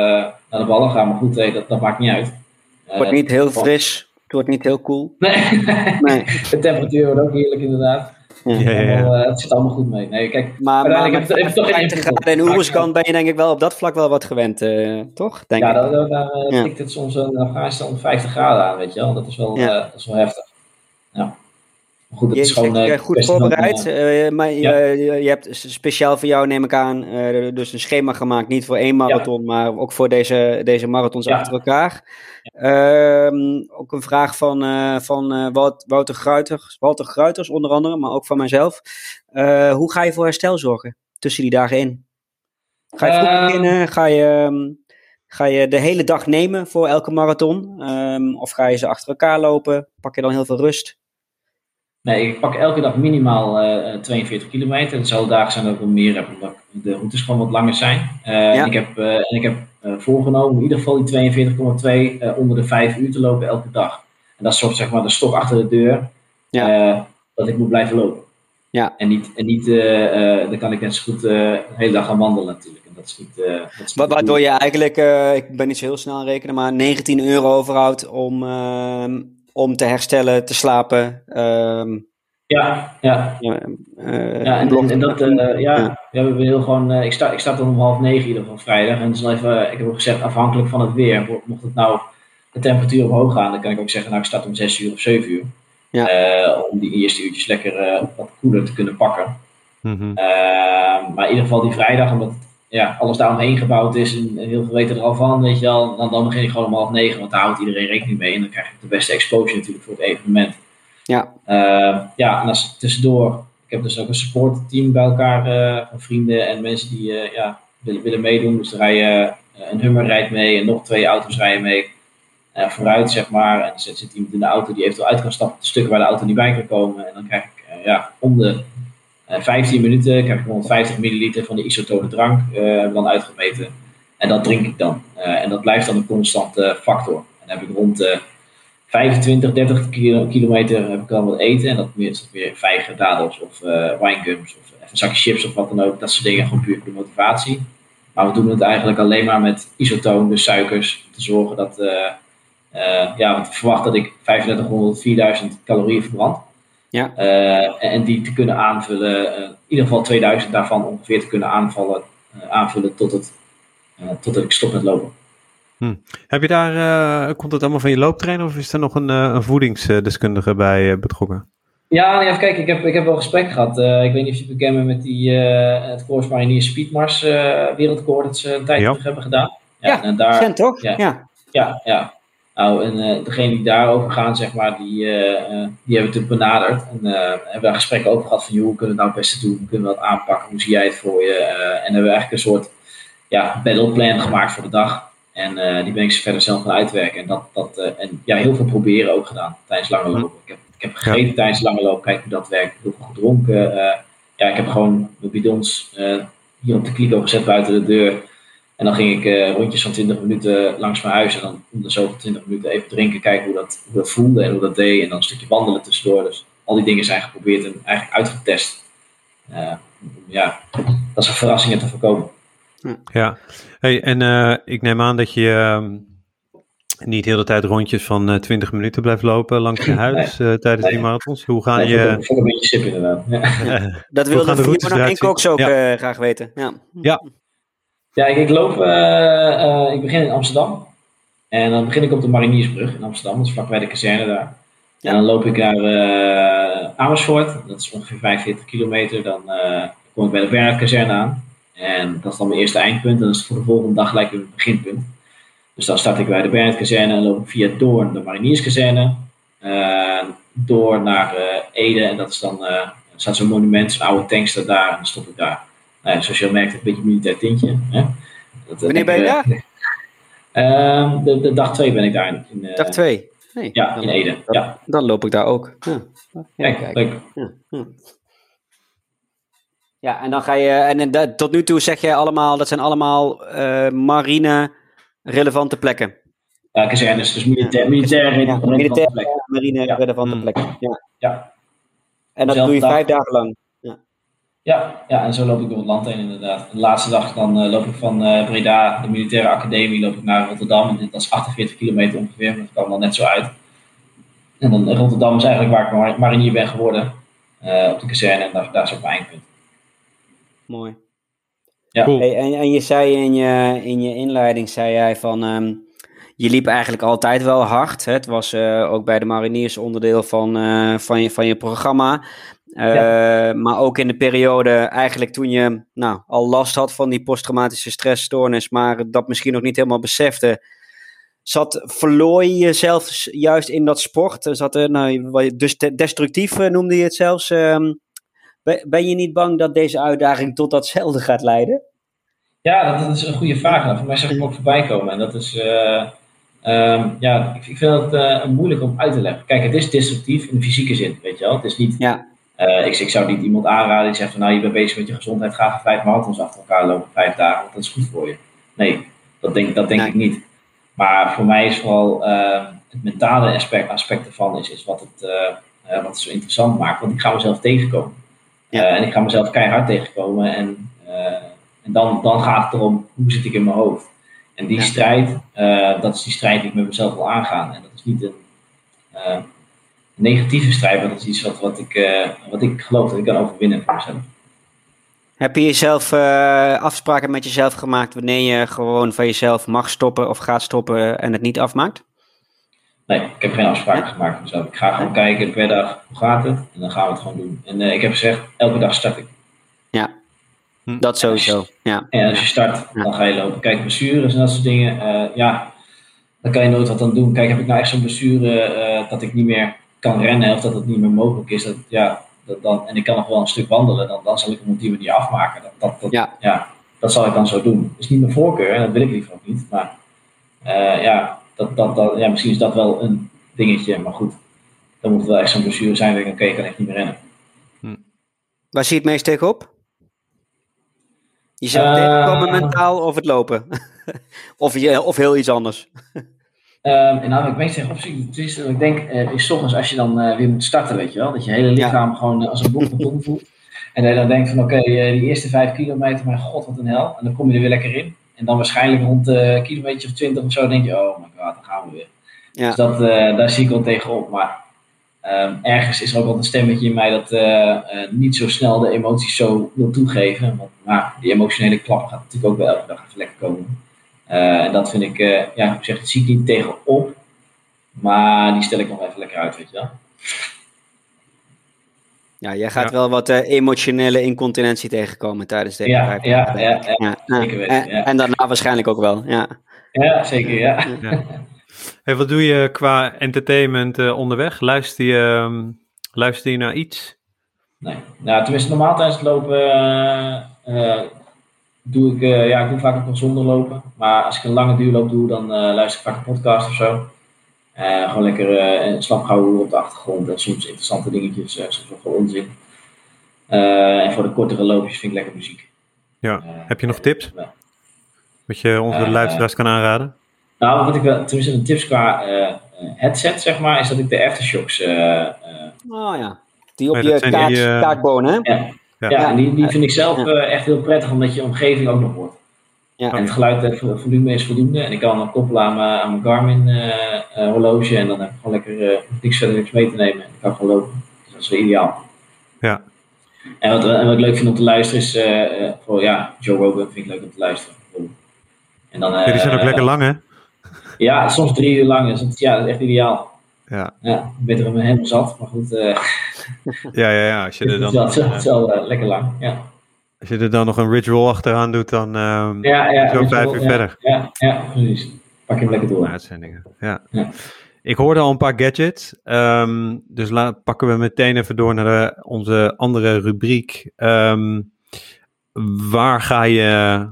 naar de ballen ga. Maar goed, hey, dat, dat maakt niet uit. Het wordt niet heel fris. Het wordt niet heel cool. Nee. nee. de temperatuur wordt ook heerlijk inderdaad. Ja. Ja, ja, allemaal, uh, het zit allemaal goed mee. Nee, kijk, maar, maar met, heb, heb toch in Oeruzkan ben je denk ik wel op dat vlak wel wat gewend, uh, toch? Denk ja, daar, daar uh, tikt het soms in Afghanistan 50 graden aan, weet je wel. Dat is wel, dat is wel heftig. Ja goed, je is gewoon, goed voorbereid, maar ja. je, je, hebt speciaal voor jou, neem ik aan, uh, dus een schema gemaakt, niet voor één marathon, ja. maar ook voor deze, deze marathons ja. achter elkaar. Ehm, ook een vraag van, van Wouter, Gruiters, Walter Gruiters onder andere, maar ook van mijzelf. hoe ga je voor herstel zorgen tussen die dagen in? Ga je vroeg ehm. beginnen? Ga je, um, ga je de hele dag nemen voor elke marathon? of ga je ze achter elkaar lopen? Pak je dan heel veel rust? Nee, ik pak elke dag minimaal uh, eh, 42 kilometer. Het zal dagen zijn dat ik wel meer heb, omdat de routes gewoon wat langer zijn. Uh, ja. Ik heb, uh, en ik heb voorgenomen in ieder geval die 42,2 onder de 5 uur te lopen elke dag. En dat is soort zeg maar de stok achter de deur, ja. dat ik moet blijven lopen. Ja. En niet, en niet dan kan ik net zo goed de hele dag gaan wandelen natuurlijk. En dat is niet, dat is niet Waardoor je eigenlijk, ik ben niet zo heel snel aan rekenen, maar 19 euro overhoudt om ehm, om te herstellen, te slapen. Um, ja, ja. Ja, uh, ja en, en, dat, uh, ja, ja. we hebben heel gewoon, uh, ik, sta, ik sta dan om half negen ieder geval vrijdag. En dus even, ik heb ook gezegd, afhankelijk van het weer, mocht het nou de temperatuur omhoog gaan, dan kan ik ook zeggen, nou ik start om zes uur of zeven uur. Ja. om die eerste uurtjes lekker wat koeler te kunnen pakken. Mm -hmm. maar in ieder geval die vrijdag, omdat ja, alles daaromheen gebouwd is en, heel veel weten er al van, weet je wel, dan, dan begin ik gewoon om half negen, want daar houdt iedereen rekening mee en dan krijg ik de beste exposure natuurlijk voor het evenement. Ja. Uh, ja, en als tussendoor, ik heb dus ook een supportteam bij elkaar uh, van vrienden en mensen die uh, ja, willen, willen meedoen. Dus er rijden, een Hummer rijdt mee en nog twee auto's rijden mee vooruit, zeg maar. En er zit iemand in de auto die eventueel uit kan stappen op de stukken waar de auto niet bij kan komen. En dan krijg ik ja, om de 15 eh, minuten krijg ik 150 milliliter van de isotone drank uh, dan uitgemeten. En dat drink ik dan. Uh, en dat blijft dan een constante factor. En dan heb ik rond de 25, 30 kilo, kilometer heb ik dan wat eten. En dat is weer vijgen, dadels of uh, winegums of een zakje chips of wat dan ook. Dat soort dingen gewoon puur voor de motivatie. Maar we doen het eigenlijk alleen maar met isotoon, dus suikers. Om te zorgen dat, ja, want ik verwacht dat ik 3500, 4000 calorieën verbrand. Ja. Uh, en die te kunnen aanvullen, uh, in ieder geval 2000 daarvan ongeveer te kunnen aanvallen, uh, aanvullen tot het, totdat ik stop met lopen. Hm. Heb je daar, komt het allemaal van je looptrainer of is er nog een, een voedingsdeskundige bij betrokken? Ja, even kijken, ik heb, ik heb wel gesprek gehad. ik weet niet of je bekend bent met die, het Course Marinier Speedmars wereldrecord dat ze een tijd terug hebben gedaan. Ja, ja en daar, toch? Ja, ja, ja. ja. Nou, en uh, degene die daarover gaan, zeg maar, die, uh, die hebben het benaderd. En uh, hebben daar gesprekken over gehad van, joh, hoe kunnen we nou het beste doen? Hoe kunnen we dat aanpakken? Hoe zie jij het voor je? en hebben we eigenlijk een soort ja, battleplan gemaakt voor de dag. En die ben ik verder zelf gaan uitwerken. En, dat, dat, en ja, heel veel proberen ook gedaan tijdens lange lopen. Ik heb, ik heb gegeten ja. tijdens lange lopen, kijk hoe dat werkt. Heel veel gedronken. ja, ik heb gewoon mijn bidons hier op de kliko gezet buiten de deur. En dan ging ik uh, rondjes van 20 minuten langs mijn huis en dan om de zoveel 20 minuten even drinken, kijken hoe dat, hoe dat voelde en hoe dat deed. En dan een stukje wandelen tussendoor. Dus al die dingen zijn geprobeerd en eigenlijk uitgetest. Uh, ja, dat is een verrassingen te voorkomen. Ja, hey, en uh, ik neem aan dat je ehm, niet de hele tijd rondjes van 20 minuten blijft lopen langs je *laughs* huis nee, tijdens nee. die marathons. Hoe gaan nee, je... Voor een beetje sip inderdaad. Ja. *laughs* dat wilde Fiona en Cox ook ja. graag weten. Ja. ja. Ja, ik, loop, uh, ik begin in Amsterdam. En dan begin ik op de Mariniersbrug in Amsterdam, dat is vlakbij de kazerne daar. En dan loop ik naar uh, Amersfoort, dat is ongeveer 45 kilometer. Dan kom ik bij de Bernhard kazerne aan. En dat is dan mijn eerste eindpunt. En dat is voor de volgende dag gelijk weer het beginpunt. Dus dan start ik bij de Bernhard kazerne en loop ik via Doorn de Marinierskazerne. door naar Ede en dat is dan, er staat zo'n monument, zo'n oude tankster daar en dan stop ik daar nou, zoals je al merkt, een beetje een militair tintje. Hè? Dat, Wanneer ben je daar? Uh, de, de, dag 2 ben ik daar. In, uh, dag 2? Nee, Ja, dan, in Ede. dan, Ja, dan loop ik daar ook. Ja, ja, kijk, leuk. Ja, ja. Ja, en dan ga je. En, dat- tot nu toe zeg jij allemaal, dat zijn allemaal eh, marine relevante plekken. Ja, kazernes, dus militair, militair, Ja, militair, plek. marine Ja. relevante Hmm. plekken. Ja. Ja. En dat doe je vijf dagen lang. Ja, ja, en zo loop ik door het land heen inderdaad. De laatste dag dan eh, loop ik van eh, Breda, de militaire academie, loop ik naar Rotterdam. En dat is 48 kilometer ongeveer, dat kwam dan net zo uit. En dan in Rotterdam is eigenlijk waar ik mar- marinier ben geworden. eh, op de kazerne en daar, daar is ook mijn eindpunt. Mooi. Ja. Cool. Hey, en, en je zei in je, in je inleiding, zei jij van, ehm, je liep eigenlijk altijd wel hard. Hè? Het was eh, ook bij de mariniers onderdeel van, eh, van, je, van je programma. Eh, Maar ook in de periode eigenlijk toen je nou, al last had van die posttraumatische stressstoornis, maar dat misschien nog niet helemaal besefte. Zat, verloor je jezelf juist in dat sport? Zat er, nou, dus de- destructief eh, noemde je het zelfs. ehm. Ben- je niet bang dat deze uitdaging tot datzelfde gaat leiden? Ja, dat, is een goede vraag. Nou, voor mij zag ik hem ook voorbij komen. En dat is, eh, ehm, ja, ik, ik vind het eh, moeilijk om uit te leggen. Kijk, het is destructief in de fysieke zin, weet je wel. Het is niet, Ja. Eh, ik, ik zou niet iemand aanraden die zegt van, nou, je bent bezig met je gezondheid, ga vijf marathons achter elkaar lopen, vijf dagen, want dat is goed voor je. Nee, dat denk, dat denk Nee. ik niet. Maar voor mij is vooral ehm, het mentale aspect, aspect ervan is, is wat, het, eh, eh, wat het zo interessant maakt. Want ik ga mezelf tegenkomen. Ja. En ik ga mezelf keihard tegenkomen. En, en dan, dan gaat het erom, hoe zit ik in mijn hoofd? En die Ja. strijd, dat is die strijd die ik met mezelf wil aangaan. En dat is niet een eh, negatieve strijd, dat is iets wat, wat, ik, eh, wat ik geloof dat ik kan overwinnen voor mezelf. Heb je jezelf eh, afspraken met jezelf gemaakt wanneer je gewoon van jezelf mag stoppen of gaat stoppen en het niet afmaakt? Nee, ik heb geen afspraken gemaakt met mezelf. Ik ga gewoon kijken per dag, hoe gaat het? En dan gaan we het gewoon doen. En eh, ik heb gezegd, elke dag start ik. Dat sowieso. Ja. En als je start, dan ga je lopen. Kijk, blessures en dat soort dingen. eh, ja, dan kan je nooit wat aan doen. Kijk, heb ik nou echt zo'n blessure eh, dat ik niet meer kan rennen of dat het niet meer mogelijk is. Dat, ja, dat, dan, en ik kan nog wel een stuk wandelen, dan, dan zal ik hem op die manier afmaken. Dat, dat, dat, Ja. ja, dat zal ik dan zo doen. Dat is niet mijn voorkeur en dat wil ik liever ook niet. Maar eh, ja, dat, dat, dat, ja, misschien is dat wel een dingetje. Maar goed, dan moet het wel echt zo'n blessure zijn. Dat ik denk, oké, ik kan echt niet meer rennen. Waar zie je het meest tegenop? Jezelf Eh, tegenkomen mentaal of het lopen? *laughs* of, je, of heel iets anders? *laughs* Ehm, en nou, wat ik meest zeg optie, het is, ik denk, eh, is ochtends als je dan eh, weer moet starten, weet je wel, dat je hele lichaam gewoon eh, als een van ton voelt. En dat je dan denkt van, oké, die eerste vijf kilometer, mijn god, wat een hel. En dan kom je er weer lekker in. En dan waarschijnlijk rond een kilometer of twintig of zo, denk je, oh my god, dan gaan we weer. Ja. Dus dat, daar zie ik wel tegenop. Maar ehm, ergens is er ook wel een stemmetje in mij dat niet zo snel de emoties zo wil toegeven. Want, maar die emotionele klap gaat natuurlijk ook wel elke dag even lekker komen. Eh, en dat vind ik, eh, ja, ik zeg, het zie ik niet tegenop. Maar die stel ik nog even lekker uit, weet je wel. Ja, jij gaat Ja. wel wat eh, emotionele incontinentie tegenkomen tijdens deze Ja, ja, ja, ja. Ja, zeker weten, En, ja. en daarna waarschijnlijk ook wel. Ja. Ja, zeker, ja. Hey, wat doe je qua entertainment eh, onderweg? Luister je, ehm, luister je naar iets? Nee. Nou, tenminste, normaal tijdens het lopen eh, eh, doe ik, eh, ja, ik doe vaak ook wel zonder lopen. Maar als ik een lange duurloop doe, dan eh, luister ik vaak een podcast of zo. Eh, gewoon lekker eh slap houden op de achtergrond en soms interessante dingetjes, soms ook wel onzin. Eh, en voor de kortere loopjes vind ik lekker muziek. Ja. Heb je nog tips? ja. Wat je onze luisteraars kan aanraden? Nou, wat ik wel, tenminste een tips qua eh, eh, headset, zeg maar, is dat ik de aftershocks eh, eh, Oh ja. Die op Ja, je kaak, die, kaakbonen, hè? Ja, Ja. ja. en die, die vind ik zelf Ja. eh, echt heel prettig, omdat je omgeving ook nog hoort. Ja. En het geluid, het vo- volume is voldoende. En ik kan hem koppelen aan mijn, aan mijn Garmin eh, eh, horloge. En dan heb ik gewoon lekker eh, niks verder niks mee te nemen. En ik kan gewoon lopen. Dus dat is wel ideaal. Ja. En wat, en wat ik leuk vind om te luisteren is, eh, eh, voor, ja, Joe Rogan vind ik leuk om te luisteren. En dan, Ja, die zijn ook eh, lekker lang, hè? Ja, soms drie uur lang. Dus dat, ja, dat is echt ideaal. Ja, Ja, ik ben er helemaal zat. Maar goed, eh *laughs* ja, ja. ja. Als, je er dan, het is wel- eh, eh, lekker lang. Ja, als je er dan nog een ritual achteraan doet, dan ja, ja zo vijf uur ja, verder. Ja, ja, precies. Pak je hem lekker door. Uitzendingen. Ja. Ja. Ik hoorde al een paar gadgets. ehm, dus la- pakken we meteen even door naar de, onze andere rubriek. Ehm, waar ga je.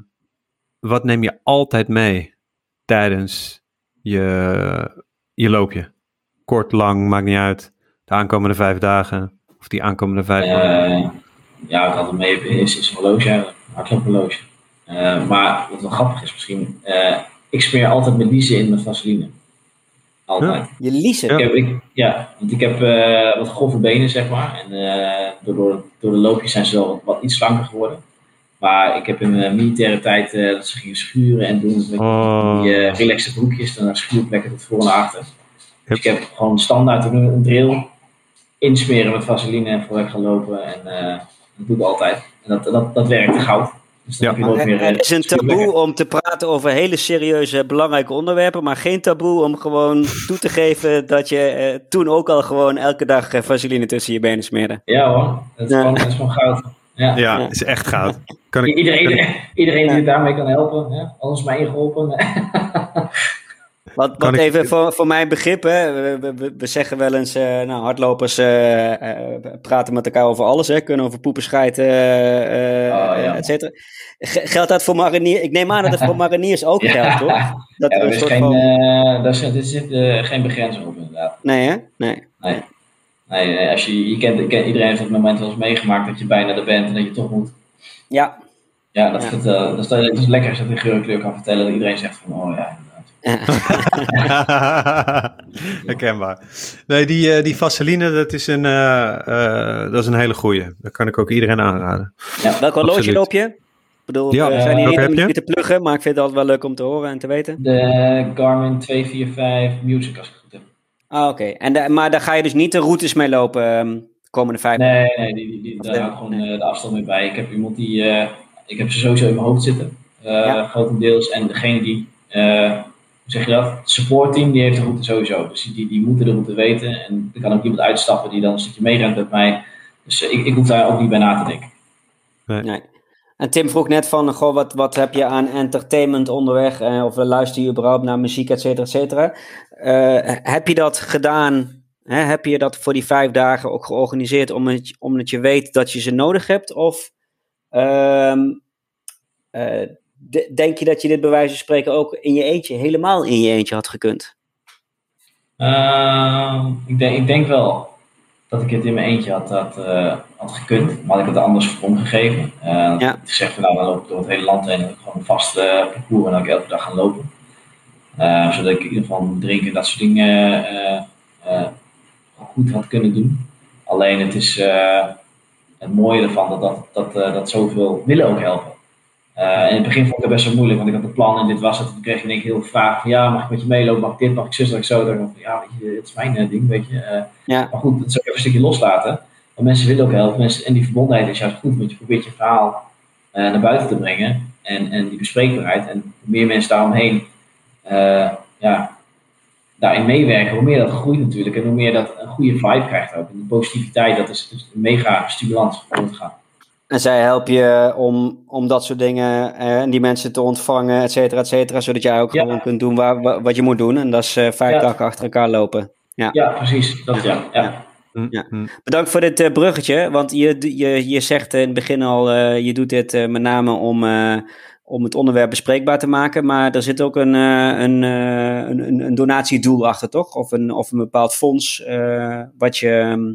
Wat neem je altijd mee tijdens je, je loopje? Kort, lang, maakt niet uit. De aankomende vijf dagen. Of die aankomende vijf dagen. Eh, ja, wat ik altijd mee heb is, is een horloge, een hardloophorloge. Eh maar wat wel grappig is misschien, eh, ik smeer altijd mijn liezen in met vaseline. Altijd. Je liezen. Ik heb, ik, ja, want ik heb eh, wat grove benen, zeg maar. En eh, door, door, de loopjes zijn ze wel wat, wat iets slanker geworden. Maar ik heb in mijn militaire tijd eh, dat ze gingen schuren en doen met Oh. die uh, relaxe broekjes. Dan naar schuurplekken tot voor en achter. Yep. Dus ik heb gewoon standaard een, een drill insmeren met vaseline en voor ik ga lopen. En eh, dat doe ik altijd. En dat, dat, dat werkt goud. Dus Ja. Er, meer, eh, is een taboe om te praten over hele serieuze, belangrijke onderwerpen, maar geen taboe om gewoon *laughs* toe te geven dat je eh, toen ook al gewoon elke dag eh, vaseline tussen je benen smeerde. Ja hoor, dat is, Ja. gewoon, dat is gewoon goud. Ja. Ja, Ja. is echt goud. Kan ik, Iedereen, iedereen, *laughs* iedereen die Ja. het daarmee kan helpen, hè? alles mij geholpen. *laughs* Wat, wat ik- even voor, voor mijn begrip, hè, we, we- we, we zeggen wel eens, eh, nou, hardlopers eh, eh, praten met elkaar over alles, hè, kunnen over poepen, schijten, eh, eh, Oh, ja. et cetera. G- Geldt dat voor mariniers? Ik neem aan dat het voor *laughs* mariniers ook Ja. geldt, toch? Dat Ja, er een is soort geen, van... eh, daar zit, er zit geen begrenzing op inderdaad. Nee, hè? Nee. Nee. Nee, nee, als je, je kent, je kent- iedereen heeft op het moment wel eens meegemaakt dat je bijna er bent en dat je toch moet. Ja. Ja, dat, Ja. Is, het, eh, dat, is, dat is lekker als je dat in geur en kleur kan vertellen. Dat iedereen zegt van, oh ja. *laughs* Herkenbaar. Nee, die, eh, die Vaseline, dat is, een, eh, eh, dat is een hele goeie. Dat kan ik ook iedereen aanraden. Welk horloge loop je? Ik bedoel, Ja, we zijn hier niet om je? te pluggen, maar ik vind het altijd wel leuk om te horen en te weten. De Garmin 245 Music, als ik het goed heb. Ah, oké. En Maar daar ga je dus niet de routes mee lopen ehm, de komende vijf Nee, nee, die, die, daar hou ik gewoon nee. eh, de afstand mee bij. Ik heb iemand die, eh, ik heb ze sowieso in mijn hoofd zitten, eh, Ja. grotendeels. En degene die, eh, zeg je dat, het supportteam, die heeft de route sowieso. Dus die, die moeten de route weten. En er kan ook iemand uitstappen die dan een stukje meerent met mij. Dus eh, ik, ik hoef daar ook niet bij na te denken. Nee. En Tim vroeg net van, goh, wat, wat heb je aan entertainment onderweg? Eh, of luister je überhaupt naar muziek, et cetera, et cetera. Eh, heb je dat gedaan? Hè? Heb je dat voor die vijf dagen ook georganiseerd omdat, omdat je weet dat je ze nodig hebt? Of ehm, eh, de- denk je dat je dit bij wijze van spreken ook in je eentje, helemaal in je eentje had gekund? Ehm, ik, denk, ik denk wel dat ik het in mijn eentje had, had, eh, had gekund, maar had ik het anders vorm gegeven. Eh Ja. Ik zeg van nou, dan loop ik door het hele land heen en gewoon een vast eh, parcours en dan ik elke dag gaan lopen. Zodat ik in ieder geval drinken en dat soort dingen goed had kunnen doen. Alleen het is het mooie ervan dat, dat, dat, dat zoveel willen ook helpen. Eh, in het begin vond ik het best wel moeilijk, want ik had een plan en dit was het. Toen kreeg één keer heel veel vragen van ja, mag ik met je meelopen, mag ik dit, mag ik zus, mag ik zo. Dan ik ja, weet je, het is mijn eh, ding, weet je. Eh, Ja. maar goed, dat zou ik even een stukje loslaten. Want mensen willen ook helpen. Mensen, en die verbondenheid is juist goed, want je probeert je verhaal naar buiten te brengen. En, en die bespreekbaarheid. En hoe meer mensen daaromheen ja, daarin meewerken, hoe meer dat groeit natuurlijk. En hoe meer dat een goede vibe krijgt ook. En die positiviteit, dat is, een mega stimulans om te gaan. En zij helpen je om, om dat soort dingen eh, en die mensen te ontvangen, et cetera, et cetera. Zodat jij ook Ja. gewoon kunt doen waar, wa- wat je moet doen. En dat is eh, vijf Ja. dagen achter elkaar lopen. Ja, precies. Dat ja. ja. Ja. hm. Bedankt voor dit eh, bruggetje. Want je, je, je zegt in het begin al, eh, je doet dit eh, met name om, eh, om het onderwerp bespreekbaar te maken. Maar er zit ook een, eh, een, eh, een, een, donatiedoel achter, toch? Of een, of een bepaald fonds eh, wat, je, ehm,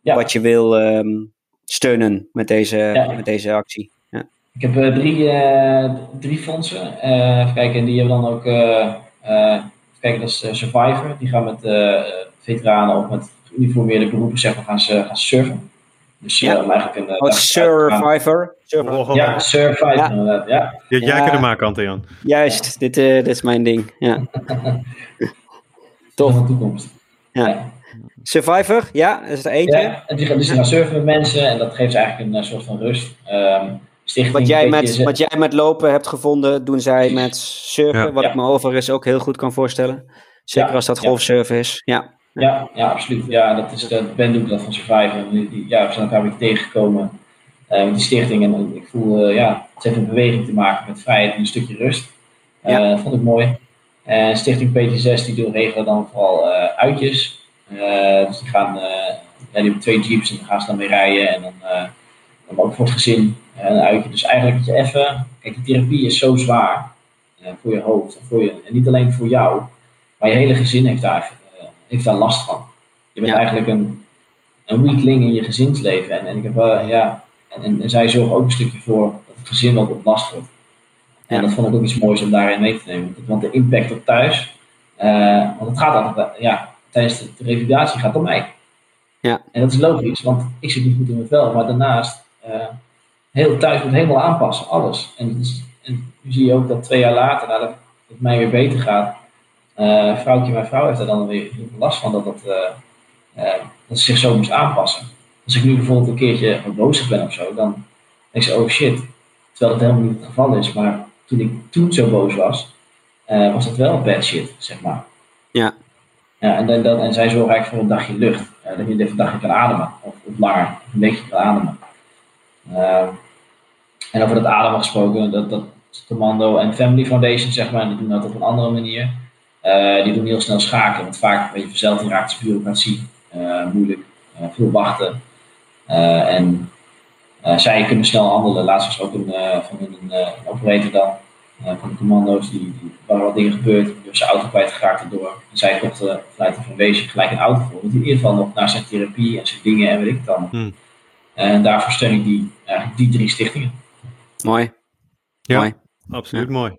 Ja. wat je wil ehm, steunen met deze, Ja. met deze actie. Ja. Ik heb eh, drie, eh, drie fondsen. Eh, even kijken, en die hebben dan ook. eh, eh, even kijken, dat is Survivor. Die gaan met eh, veteranen of met geuniformeerde beroepen zeg maar, gaan, ze, gaan surfen. Dus Ja. eigenlijk een. Oh. Survivor. Survivor. Ja, Survivor Ja. inderdaad. Ja. Jij Ja. kunnen maken, Antian. Juist, dit, eh, dit is mijn ding. Ja. Toch *laughs* Tof. van de toekomst. Ja. Survivor, ja, dat is er eentje. Ja, en die gaan dus gaan surfen met mensen en dat geeft ze eigenlijk een eh, soort van rust. Ehm stichting Wat jij, met, wat jij met lopen hebt gevonden, doen zij met surfen. Ja. Wat Ja. ik me overigens ook heel goed kan voorstellen. Zeker Ja, als dat ja. golfsurfen is. Ja. Ja, ja, absoluut. Ja, dat is de Ben doet dat van Survivor. Ja, we zijn elkaar weer tegengekomen eh, met die stichting. En ik voel, eh, ja, het heeft een beweging te maken met vrijheid en een stukje rust. Eh, Ja. Dat vond ik mooi. En Stichting PT6 die doen regelen dan vooral eh, uitjes. Eh, dus die gaan, eh, ja, die hebben twee jeeps en dan gaan ze dan mee rijden. En dan, eh, dan ook voor het gezin een uitje. Dus eigenlijk dat je even, kijk, die therapie is zo zwaar voor je hoofd. En, voor je, en niet alleen voor jou, maar je hele gezin heeft daar, heeft daar last van. Je bent Ja. eigenlijk een, een weakling in je gezinsleven. En, en ik heb ja, en, en, en zij zorgen ook een stukje voor dat het gezin wat ontlast wordt. En Ja. dat vond ik ook iets moois om daarin mee te nemen. Want de impact op thuis, want het gaat altijd, ja, tijdens de, de revalidatie gaat het om mij. Ja. En dat is logisch, want ik zit niet goed in mijn vel, maar daarnaast, eh, heel thuis moet helemaal aanpassen, alles. En, het is- en nu zie je ook dat twee jaar later, nadat het mij weer beter gaat, eh vrouwtje, mijn vrouw heeft er dan weer heel veel last van dat, dat, eh, dat ze zich zo moest aanpassen. Als ik nu bijvoorbeeld een keertje boos ben of zo, dan denk ze, oh shit. Terwijl dat helemaal niet het geval is. Maar toen ik toen zo boos was, was dat wel bad shit, zeg maar. Ja. Ja, en, dan, en zij zorgen eigenlijk voor een dagje lucht. eh, dat je even een dagje kan ademen. Of, of langer, een beetje kan ademen. Eh, en over dat ademen gesproken, dat, dat Commando en Family Foundation, zeg maar, die doen dat op een andere manier. Eh, die doen heel snel schakelen, want vaak ben je verzeld in raakt bureaucratie, eh, moeilijk, eh, veel wachten. En zij kunnen snel handelen. Laatst was ook een, van een, operator dan, van de commando's, die, die waar wat dingen gebeurd, die was zijn auto kwijtgeraakt erdoor. En zij kochten vanuit de foundation gelijk een auto voor, want in ieder geval nog naar zijn therapie en zijn dingen en weet ik het allemaal. Hmm. En daarvoor steun ik die, eigenlijk die drie stichtingen. Mooi. Ja. Mooi. Absoluut mooi.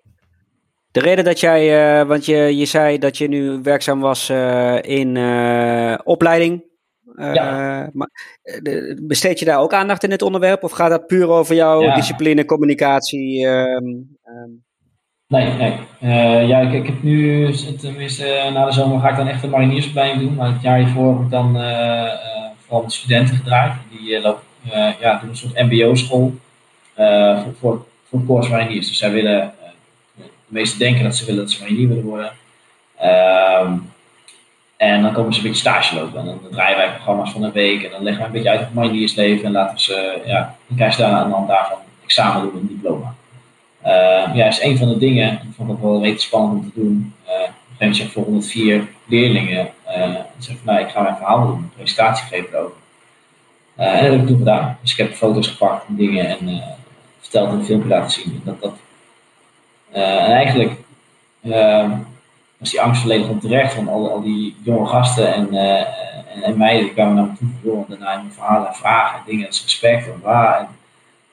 De reden dat jij, eh, want je, je zei dat je nu werkzaam was eh, in eh, opleiding. Eh, maar, eh, de- besteed je daar ook aandacht in dit onderwerp? Of gaat dat puur over jouw Ja. discipline, communicatie? ehm, ehm, Nee, nee. Eh, ja, ik, ik heb nu, tenminste eh, na de zomer ga ik dan echt een mariniersopleiding doen. Maar het jaar hiervoor heb ik dan eh, vooral met studenten gedraaid. Die lopen, ja, doen een soort mbo-school voor, voor, voor koers mariniers. Dus zij willen, de meesten denken dat ze willen dat ze marinier willen worden. Ehm, en dan komen ze een beetje stage lopen. En dan draaien wij programma's van een week. En dan leggen wij een beetje uit het maniersleven. En laten ze, ja, dan krijgen ze daar aan de hand daarvan examen doen en diploma. Uh, ja, is een van de dingen. Ik vond het wel redelijk spannend om te doen. Op een gegeven voor 104 leerlingen. En zeg van, nou, ik ga mijn verhaal doen, een presentatie geven erover. Uh, en dat heb ik toen gedaan. Dus ik heb foto's gepakt en dingen en verteld en een filmpje laten zien. Dat, dat, en eigenlijk uh, was die angst volledig onterecht van al, al die jonge gasten en, uh, en, en meiden die kwamen naar me toe joh, en daarna mijn verhalen en vragen en dingen, dat is respect en waar.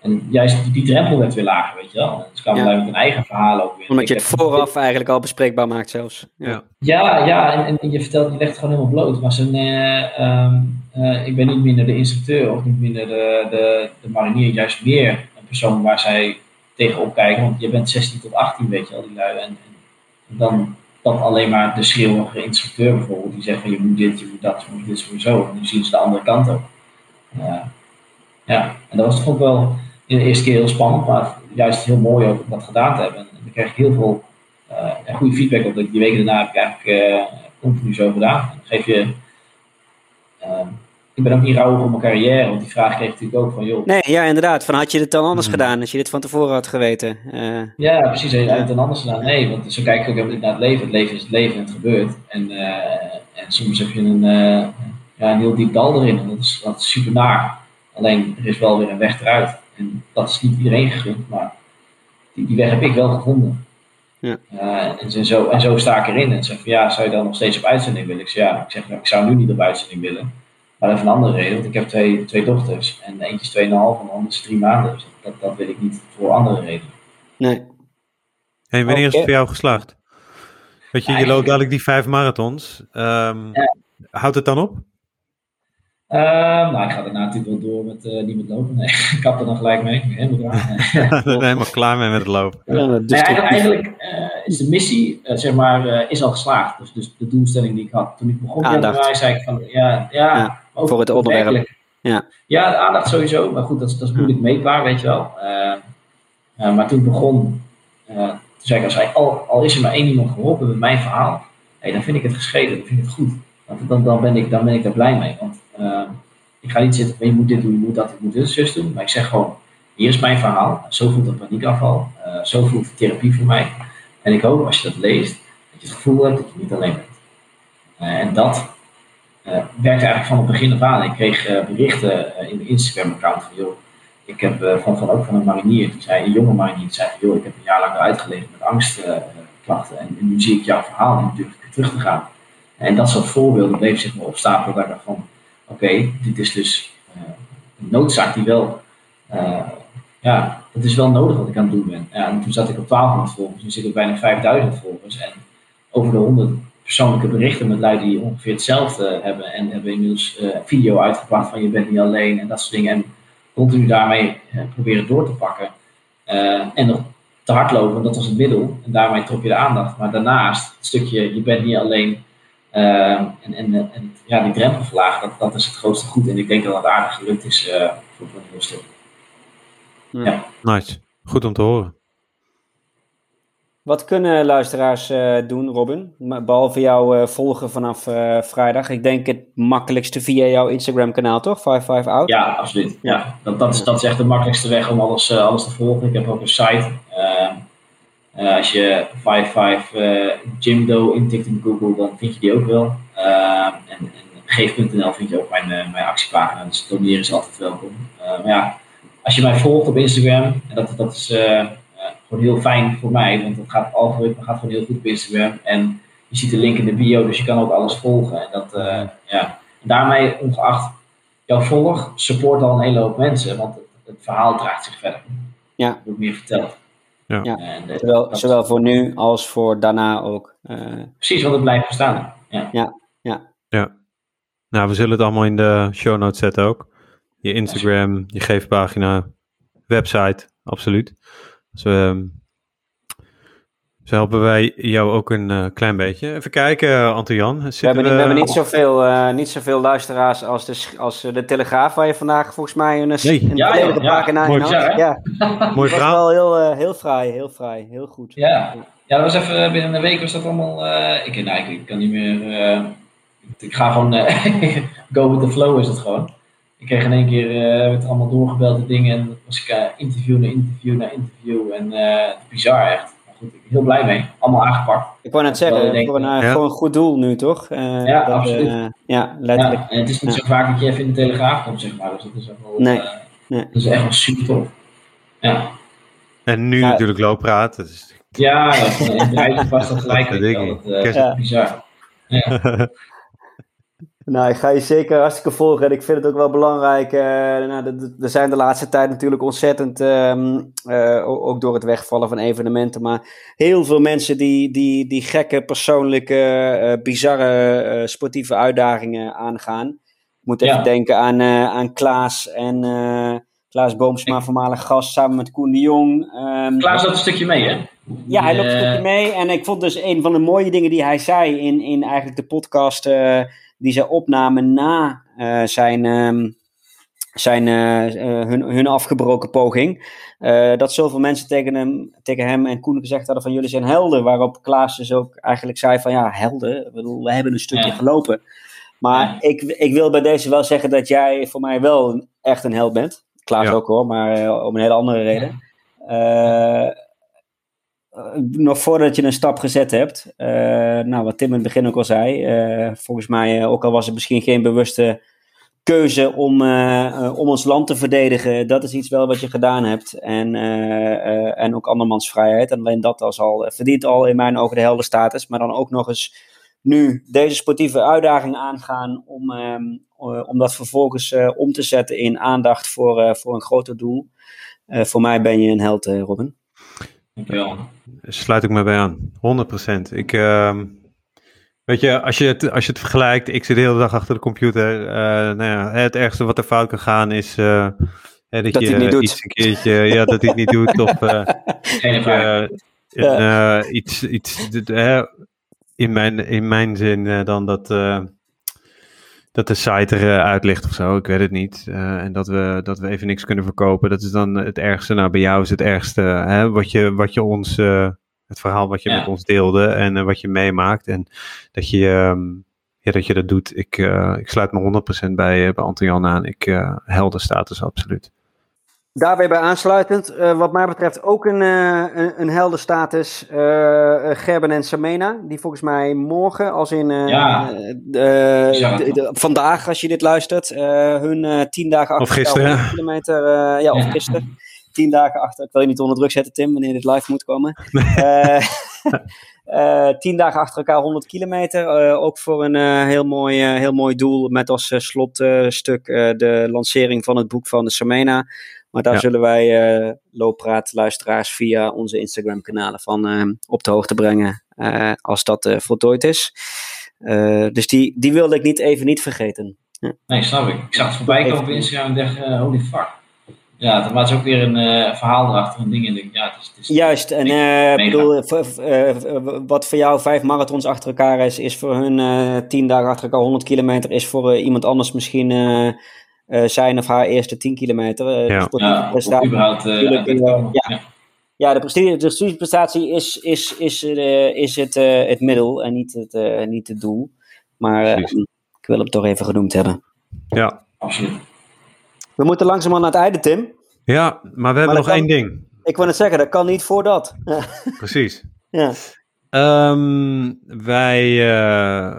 En juist die, die drempel werd weer lager, weet je wel. En dus kwamen Ja. wij met hun eigen verhalen ook weer. omdat je het vooraf eigenlijk al bespreekbaar maakt zelfs. Ja. Ja. Ja, en, en je vertelt, je legt het gewoon helemaal bloot. Maar zijn, eh, ehm, eh, ik ben niet minder de instructeur of niet minder de, de, de marinier, juist meer een persoon waar zij tegenop kijken. Want je bent 16 tot 18, weet je al, die lui. En, en dan dat alleen maar de schreeuwige instructeur bijvoorbeeld, die zegt van je moet dit, je moet dat, je moet dit, je moet zo. En nu zien ze de andere kant ook. Ja. ja, en dat was toch ook wel in de eerste keer heel spannend, maar juist heel mooi ook om dat gedaan te hebben. En dan kreeg ik heel veel uh, en goede feedback op. Dat die weken daarna heb ik eigenlijk uh, continu zo gedaan. En dan geef je. Uh, ik ben ook niet rouwig op mijn carrière, want die vraag kreeg ik natuurlijk ook van joh. Nee, ja, inderdaad. Van had je dit dan anders Hmm. gedaan als je dit van tevoren had geweten? Eh, Ja, precies. Heb je het dan anders gedaan? Nee, want zo kijk ik ook helemaal niet naar het leven. Het leven is het leven en het gebeurt. En, en soms heb je een, ja, een heel diep dal erin en dat is, dat is super naar. Alleen er is wel weer een weg eruit. En dat is niet iedereen gegund, maar die, die weg heb ik wel gevonden. Ja. Uh, en, zo, en zo sta ik erin. En zeg van ja, zou je dan nog steeds op uitzending willen? Ik zeg ja, ik, zeg, nou, ik zou nu niet op uitzending willen. Maar dat is een andere reden, want ik heb twee, twee dochters. En eentje is 2,5 en de andere is drie maanden. Dus dat, dat wil ik niet voor andere redenen. nee. Hey, wanneer is het voor jou geslaagd? Weet je, je Eigenlijk- loopt dadelijk die vijf marathons. Ehm, Ja. Houdt het dan op? Uh, nou, ik ga daarna natuurlijk wel door met uh, niet met lopen. Nee, *laughs* ik kap er dan gelijk mee. Ik *laughs* ben helemaal klaar. Helemaal klaar mee met het lopen. Ja, dus Nee, eigenlijk eigenlijk uh, is de missie uh, zeg maar, uh, is al geslaagd. Dus, dus de doelstelling die ik had. Toen ik begon Aandacht. januari zei ik van ja, ja, Ja, ook voor het onderwerp. Ja. ja, de aandacht sowieso. Maar goed, dat is, dat is moeilijk meetbaar, weet je wel. Uh, uh, maar toen ik begon, uh, toen zei ik als hij, al, al is er maar één iemand geholpen met mijn verhaal, hey, dan vind ik het geschreven, dan vind ik het goed. Want dan, dan, ben, ik, dan ben ik daar blij mee. Want uh, ik ga niet zitten je moet dit doen, je moet dat, je moet dit zus doen. Maar ik zeg gewoon, hier is mijn verhaal. Zo voelt de paniekafval. Uh, zo voelt de therapie voor mij. En ik hoop als je dat leest, dat je het gevoel hebt dat je niet alleen bent. Uh, en dat uh, werkte eigenlijk van het begin af aan. Ik kreeg uh, berichten in de Instagram-account van, joh, ik heb van, van ook van een marinier, die zei, een jonge marinier, die zei joh, ik heb een jaar lang uitgelegen met angstklachten. en, en, nu zie ik jouw verhaal en terug te gaan. En dat soort voorbeelden bleef zich maar opstapelen. Dacht van, oké, dit is dus een noodzaak die wel, ja, het is wel nodig wat ik aan het doen ben. En toen zat ik op 1200 volgers, nu zit ik bijna 5000 volgers. En over de 100 persoonlijke berichten met lui die ongeveer hetzelfde hebben. En hebben inmiddels uh, video uitgebracht van je bent niet alleen en dat soort dingen. En continu daarmee proberen door te pakken. En nog te hardlopen, dat was het middel. En daarmee trok je de aandacht. Maar daarnaast, het stukje je bent niet alleen. En, en, en ja, die drempel verlagen, dat, dat is het grootste goed. En ik denk dat dat aardig gelukt is voor, voor een heel stuk. Ja. Nice. Goed om te horen. Wat kunnen luisteraars uh, doen, Robin? Behalve jou uh, volgen vanaf uh, vrijdag. Ik denk het makkelijkste via jouw Instagram-kanaal, toch? 55 out. Ja, absoluut. Ja, dat, dat, is, dat is echt de makkelijkste weg om alles, alles te volgen. Ik heb ook een site. Als je 55 Jimdo intikt in Google, dan vind je die ook wel. en, en geef.nl vind je ook mijn, mijn actiepagina. Dus doneren is altijd welkom. maar ja, als je mij volgt op Instagram, en dat, dat is gewoon heel fijn voor mij, want het, gaat, het algoritme gaat gewoon heel goed op Instagram. En je ziet de link in de bio, dus je kan ook alles volgen. En dat, uh, ja. daarmee, ongeacht jouw volg, support al een hele hoop mensen, want het, het verhaal draagt zich verder. Ja. Dat wordt meer verteld. Ja. ja. En, zowel, zowel voor nu als voor daarna ook. Uh, Precies, want het blijft bestaan. Ja. ja. Ja. ja. Nou, we zullen het allemaal in de show notes zetten ook. Je Instagram, je geefpagina, website, absoluut. Dus um, zo helpen wij jou ook een uh, klein beetje. Even kijken, uh, Anton-Jan. We, hebben, we, we hebben niet, zoveel, uh, niet zoveel luisteraars als de, als de Telegraaf, waar je vandaag volgens mij een, nee. een ja, ja, Mooi, had. Ja, *laughs* Mooi verhaal. wel heel, heel fraai, heel fraai, heel goed. Ja. ja, dat was even binnen een week was dat allemaal... ik, nou, ik, ik, kan niet meer... ik ga gewoon... *laughs* go with the flow is het gewoon. Ik kreeg in één keer, uh, werd allemaal doorgebeld de dingen en was ik uh, interview na interview na interview en uh, bizar echt. Heel blij mee. Allemaal aangepakt. Ik wou net zeggen, een, ja. voor een goed doel nu toch? ja, dat, absoluut. ja, letterlijk. Ja, en het is niet zo vaak dat je even in de telegraaf komt, zeg maar. Dus dat is echt wel, nee. nee. Dat is echt wel super tof. Ja. En nu natuurlijk looppraat. Dus... Ja, in de eigen was dat gelijk. Dat, dat, dat, dat bizar. Ja. Nou, ik ga je zeker hartstikke volgen. En ik vind het ook wel belangrijk. Uh, nou, er zijn de laatste tijd natuurlijk ontzettend, um, uh, ook door het wegvallen van evenementen, maar heel veel mensen die, die, die gekke, persoonlijke, uh, bizarre sportieve uitdagingen aangaan. Ik moet even denken aan, aan Klaas en Klaas Boomsma, voormalig gast, samen met Koen de Jong. Um, Klaas loopt een stukje mee, hè? Ja, hij loopt een stukje mee. En ik vond dus een van de mooie dingen die hij zei in, in eigenlijk de podcast die zij opnamen na uh, zijn, uh, zijn, uh, hun, hun afgebroken poging. dat zoveel mensen tegen hem, tegen hem en Koen gezegd hadden van jullie zijn helden. Waarop Klaas dus ook eigenlijk zei van ja, helden. We hebben een stukje ja. gelopen. Maar ja. ik, ik wil bij deze wel zeggen dat jij voor mij wel echt een held bent. Klaas ja. ook hoor, maar om een hele andere reden. Uh, nog voordat je een stap gezet hebt, uh, nou wat Tim in het begin ook al zei, uh, volgens mij, ook al was het misschien geen bewuste keuze om, om ons land te verdedigen, dat is iets wel wat je gedaan hebt. En, en ook andermans vrijheid. En alleen dat als al verdient al in mijn ogen de heldenstatus, maar dan ook nog eens nu deze sportieve uitdaging aangaan om, um, om dat vervolgens om te zetten in aandacht voor, voor een groter doel. voor mij ben je een held, Robin. Dankjewel. Sluit ik me bij aan, 100%. Ik, uh, weet je, als je, het, als je het vergelijkt, ik zit de hele dag achter de computer. Uh, nou ja, het ergste wat er fout kan gaan is uh, dat, dat, je iets een keertje, ja, dat hij het niet doet. Of *laughs* uh, ja. iets, iets in, mijn, in mijn zin dan dat dat de site eruit ligt of zo, ik weet het niet. Uh, en dat we, dat we even niks kunnen verkopen. Dat is dan het ergste. Nou, bij jou is het ergste hè, wat, je, wat je ons, uh, het verhaal wat je ja. met ons deelde en uh, wat je meemaakt. En dat je, um, ja, dat, je dat doet. Ik, ik sluit me 100% bij, bij Anton-Jan aan. Ik helder status, absoluut. Daar weer bij aansluitend, uh, wat mij betreft ook een, uh, een, een heldenstatus, uh, Gerben en Samena, die volgens mij morgen, als in ja. de, de, vandaag als je dit luistert, hun tien dagen achter of gisteren. kilometer, ja, of gisteren, tien dagen achter, ik wil je niet onder druk zetten Tim, wanneer dit live moet komen. *laughs* *laughs* Eh, tien dagen achter elkaar 100 kilometer. Eh, ook voor een eh, heel, mooi, eh, heel mooi doel. Met als eh, slotstuk eh, de lancering van het boek van de Samena. Maar daar Ja. zullen wij eh looppraatluisteraars via onze Instagram kanalen van eh, op de hoogte brengen. eh, als dat eh, voltooid is. Eh, dus die, die wilde ik niet even niet vergeten. Nee, snap ik. Ik zag het voorbij komen op Instagram en dacht, eh, holy fuck. Ja, het is ook weer een eh, verhaal erachter, een ding. En ik denk, ja, het is, het is Juist, en eh, ik bedoel, wat voor jou vijf marathons achter elkaar is, is voor hun eh, tien dagen achter elkaar 100 kilometer, is voor iemand anders misschien zijn of haar eerste 10 kilometer. Eh, Ja. überhaupt eh, eh, ja. Ja. Ja, de studieprestatie is, is, is, eh, is het, eh, het middel en niet het, eh, niet het doel. Maar eh, ik wil hem toch even genoemd hebben. Ja. absoluut. We moeten langzaam aan het einde, Tim. ja, maar we hebben Maar nog één ding. Ik wil het zeggen, dat kan niet voordat. *laughs* Precies. ja. Ehm, wij, eh,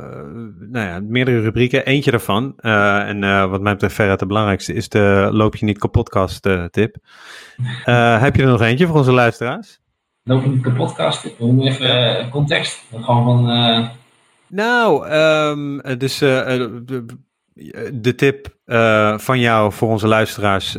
nou ja, meerdere rubrieken. Eentje daarvan, eh, en eh, wat mij betreft veruit de belangrijkste, is de Loop je niet kapotkast tip. *laughs* Heb je er nog eentje voor onze luisteraars? Loop je niet kapotkast? We moeten even context. Gewoon van, Nou, ehm, dus de, de tip van jou voor onze luisteraars,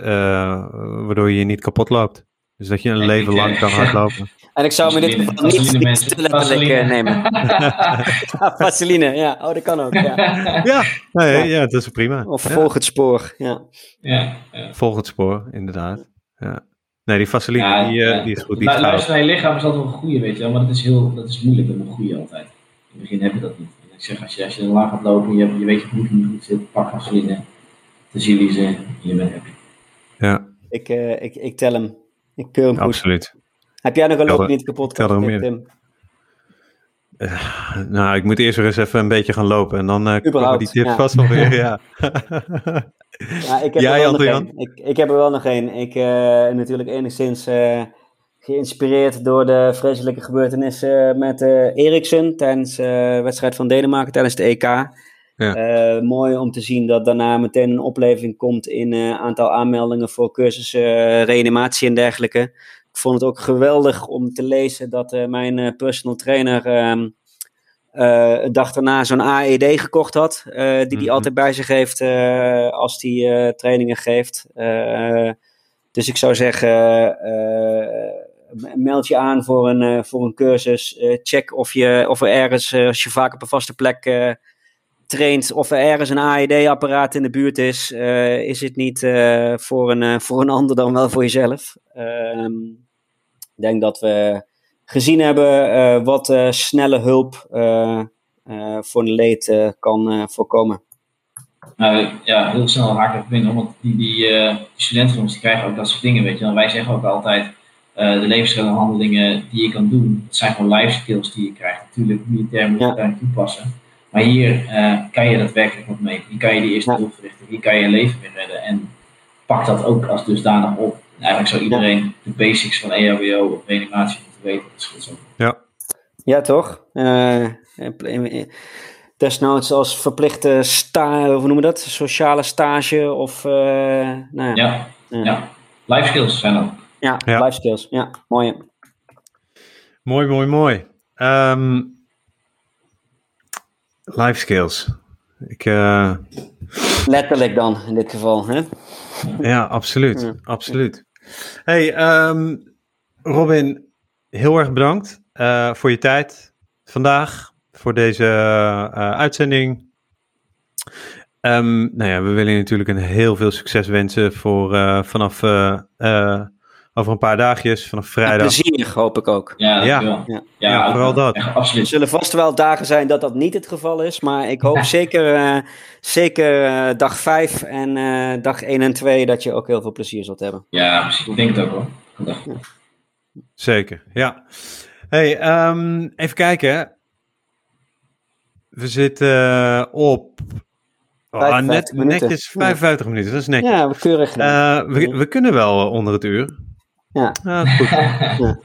waardoor je je niet kapot loopt. Dus dat je een leven lang eh, kan *laughs* hardlopen. En ik zou me dit geval niet, te letterlijk nemen. Ja, *laughs* Vaseline, ja. Oh, dat kan ook. Ja. Ja, nee, Ja. ja. dat is prima. Of Ja, volg het spoor. Ja. ja, ja. volg het spoor, inderdaad. Ja. Nee, die Vaseline, Ja, die, eh, ja. die is goed. Die goud. Luisteren naar je lichaam is altijd wel een goede, weet je wel. Maar dat is, heel, dat is moeilijk met een goede altijd. In het begin heb je dat niet. En ik zeg, als je, als je lang gaat lopen, je, je weet je bloed niet goed zit, pak vaseline, de ze en je bent happy. Ja, Ik, eh, ik, ik tel hem. Ik keur hem goed. absoluut. Heb jij nog een loop niet kapot meer. Tim? Nou, ik moet eerst weer eens even een beetje gaan lopen en dan eh komen die tips ja. vast wel weer, *laughs* ja. Ja, ik heb Jij, er wel nog. Ik, ik heb er wel nog één. Ik eh natuurlijk enigszins eh, geïnspireerd door de vreselijke gebeurtenissen met eh Eriksen tijdens eh, de wedstrijd van Denemarken tijdens de EK. Ja. Eh, mooi om te zien dat daarna meteen een opleving komt in een aantal aanmeldingen voor cursussen, eh, reanimatie en dergelijke. Ik vond het ook geweldig om te lezen dat mijn personal trainer ehm eh, een dag daarna zo'n AED gekocht had, die hij Mhm. altijd bij zich heeft als hij trainingen geeft. Dus ik zou zeggen, meld je aan voor een, voor een cursus. Check of, je, of er ergens, als je vaak op een vaste plek traint, of er ergens een AED-apparaat in de buurt is. Eh, is het niet eh, voor, een, eh, voor een ander dan wel voor jezelf? Ehm, ik denk dat we gezien hebben wat snelle hulp voor een leed kan voorkomen. Nou ja, heel snel haak ik hoor, want die, die, die studenten van ons krijgen ook dat soort dingen, weet je. En wij zeggen ook altijd, eh, de levensreddende handelingen die je kan doen, dat zijn gewoon life skills die je krijgt. Natuurlijk, militair moet je Ja. het daar toepassen. Maar hier eh, kan je daadwerkelijk wat mee. Hier kan je die eerste Ja. hulp verrichten. Hier kan je je leven weer redden. En pak dat ook als dusdanig op. En eigenlijk zou iedereen de basics van EHBO of reanimatie moeten weten. Dat scheelt zo. Ja, Ja, toch? Eh, desnoods als verplichte sta, hoe noemen we dat? Sociale stage of, eh, nou ja, Ja, ja. Life skills zijn dat. ja, Ja. life skills. Ja, mooi. mooi, mooi, mooi. Ehm, life skills. Ik, eh, Letterlijk dan, in dit geval. Hè? ja, absoluut, Ja. absoluut. Hey, ehm, Robin, heel erg bedankt eh, voor je tijd vandaag, voor deze eh, uitzending. Ehm, nou ja, we willen je natuurlijk een heel veel succes wensen voor vanaf over een paar dagjes, vanaf vrijdag. Plezier, hoop ik ook. Ja, Ja. Ja. Ja, Ja, ook vooral wel. dat. Echt, Er absoluut. zullen vast wel dagen zijn dat dat niet het geval is, maar ik hoop zeker, eh, zeker eh, dag 5 en eh, dag 1 en 2 dat je ook heel veel plezier zult hebben. Ja, precies. Ik denk het ook hoor. Goed. Zeker, ja. Hey, ehm, even kijken. We zitten op oh, 55 net, netjes 55 minuten, dat is netjes. Ja, keurig. Eh, we, we kunnen wel onder het uur. Ja. Goed.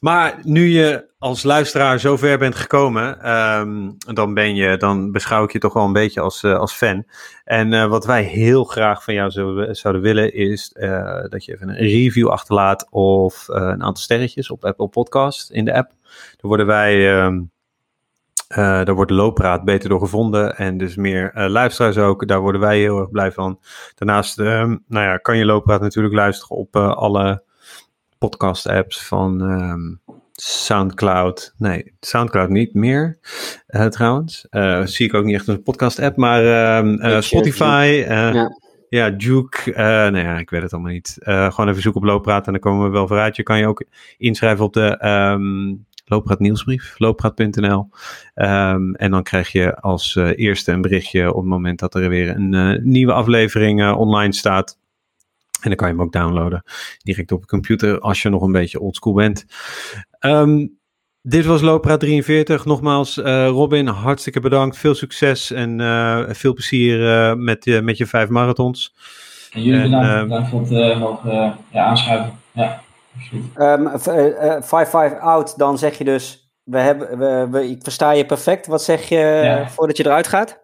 Maar nu je als luisteraar zo ver bent gekomen, ehm, dan, ben je, dan beschouw ik je toch wel een beetje als, eh, als fan. En uh, wat wij heel graag van jou zouden, zouden willen, is uh, dat je even een review achterlaat of een aantal sterretjes op Apple Podcast in de app. Dan worden wij. Um, daar wordt de looppraat beter door gevonden en dus meer luisteraars ook. Daar worden wij heel erg blij van. Daarnaast ehm, nou ja, kan je looppraat natuurlijk luisteren op alle podcast-apps van um, Soundcloud. Nee, Soundcloud niet meer uh, trouwens. Uh, zie ik ook niet echt als een podcast-app, maar um, uh, Spotify. Ja. ja. Juke. nou ja, ik weet het allemaal niet. gewoon even zoeken op Looppraat en dan komen we wel vooruit. Je kan je ook inschrijven op de um, Looppraat nieuwsbrief, looppraat.nl. Um, en dan krijg je als eerste een berichtje op het moment dat er weer een nieuwe aflevering online staat. En dan kan je hem ook downloaden direct op je computer als je nog een beetje oldschool bent. Um, dit was Lopra 43. Nogmaals, uh, Robin, hartstikke bedankt. Veel succes en uh, veel plezier uh, met, je, met je vijf marathons. En jullie bedankt, bedankt voor het mogen ja, aanschuiven. Ja, absoluut. 5-5 um, out, dan zeg je dus, we hebben, we, we, ik versta je perfect. Wat zeg je ja. voordat je eruit gaat?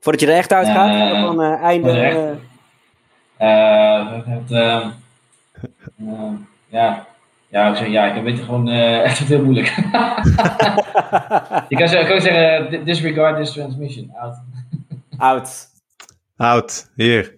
Voordat je er echt uit gaat? van einde... Uh, het, uh, uh, ja, ja, ik, zeg, ja, ik heb het gewoon echt heel moeilijk. *laughs* je kan, zeggen, kan zeggen, disregard this transmission, out. out. Out, hier.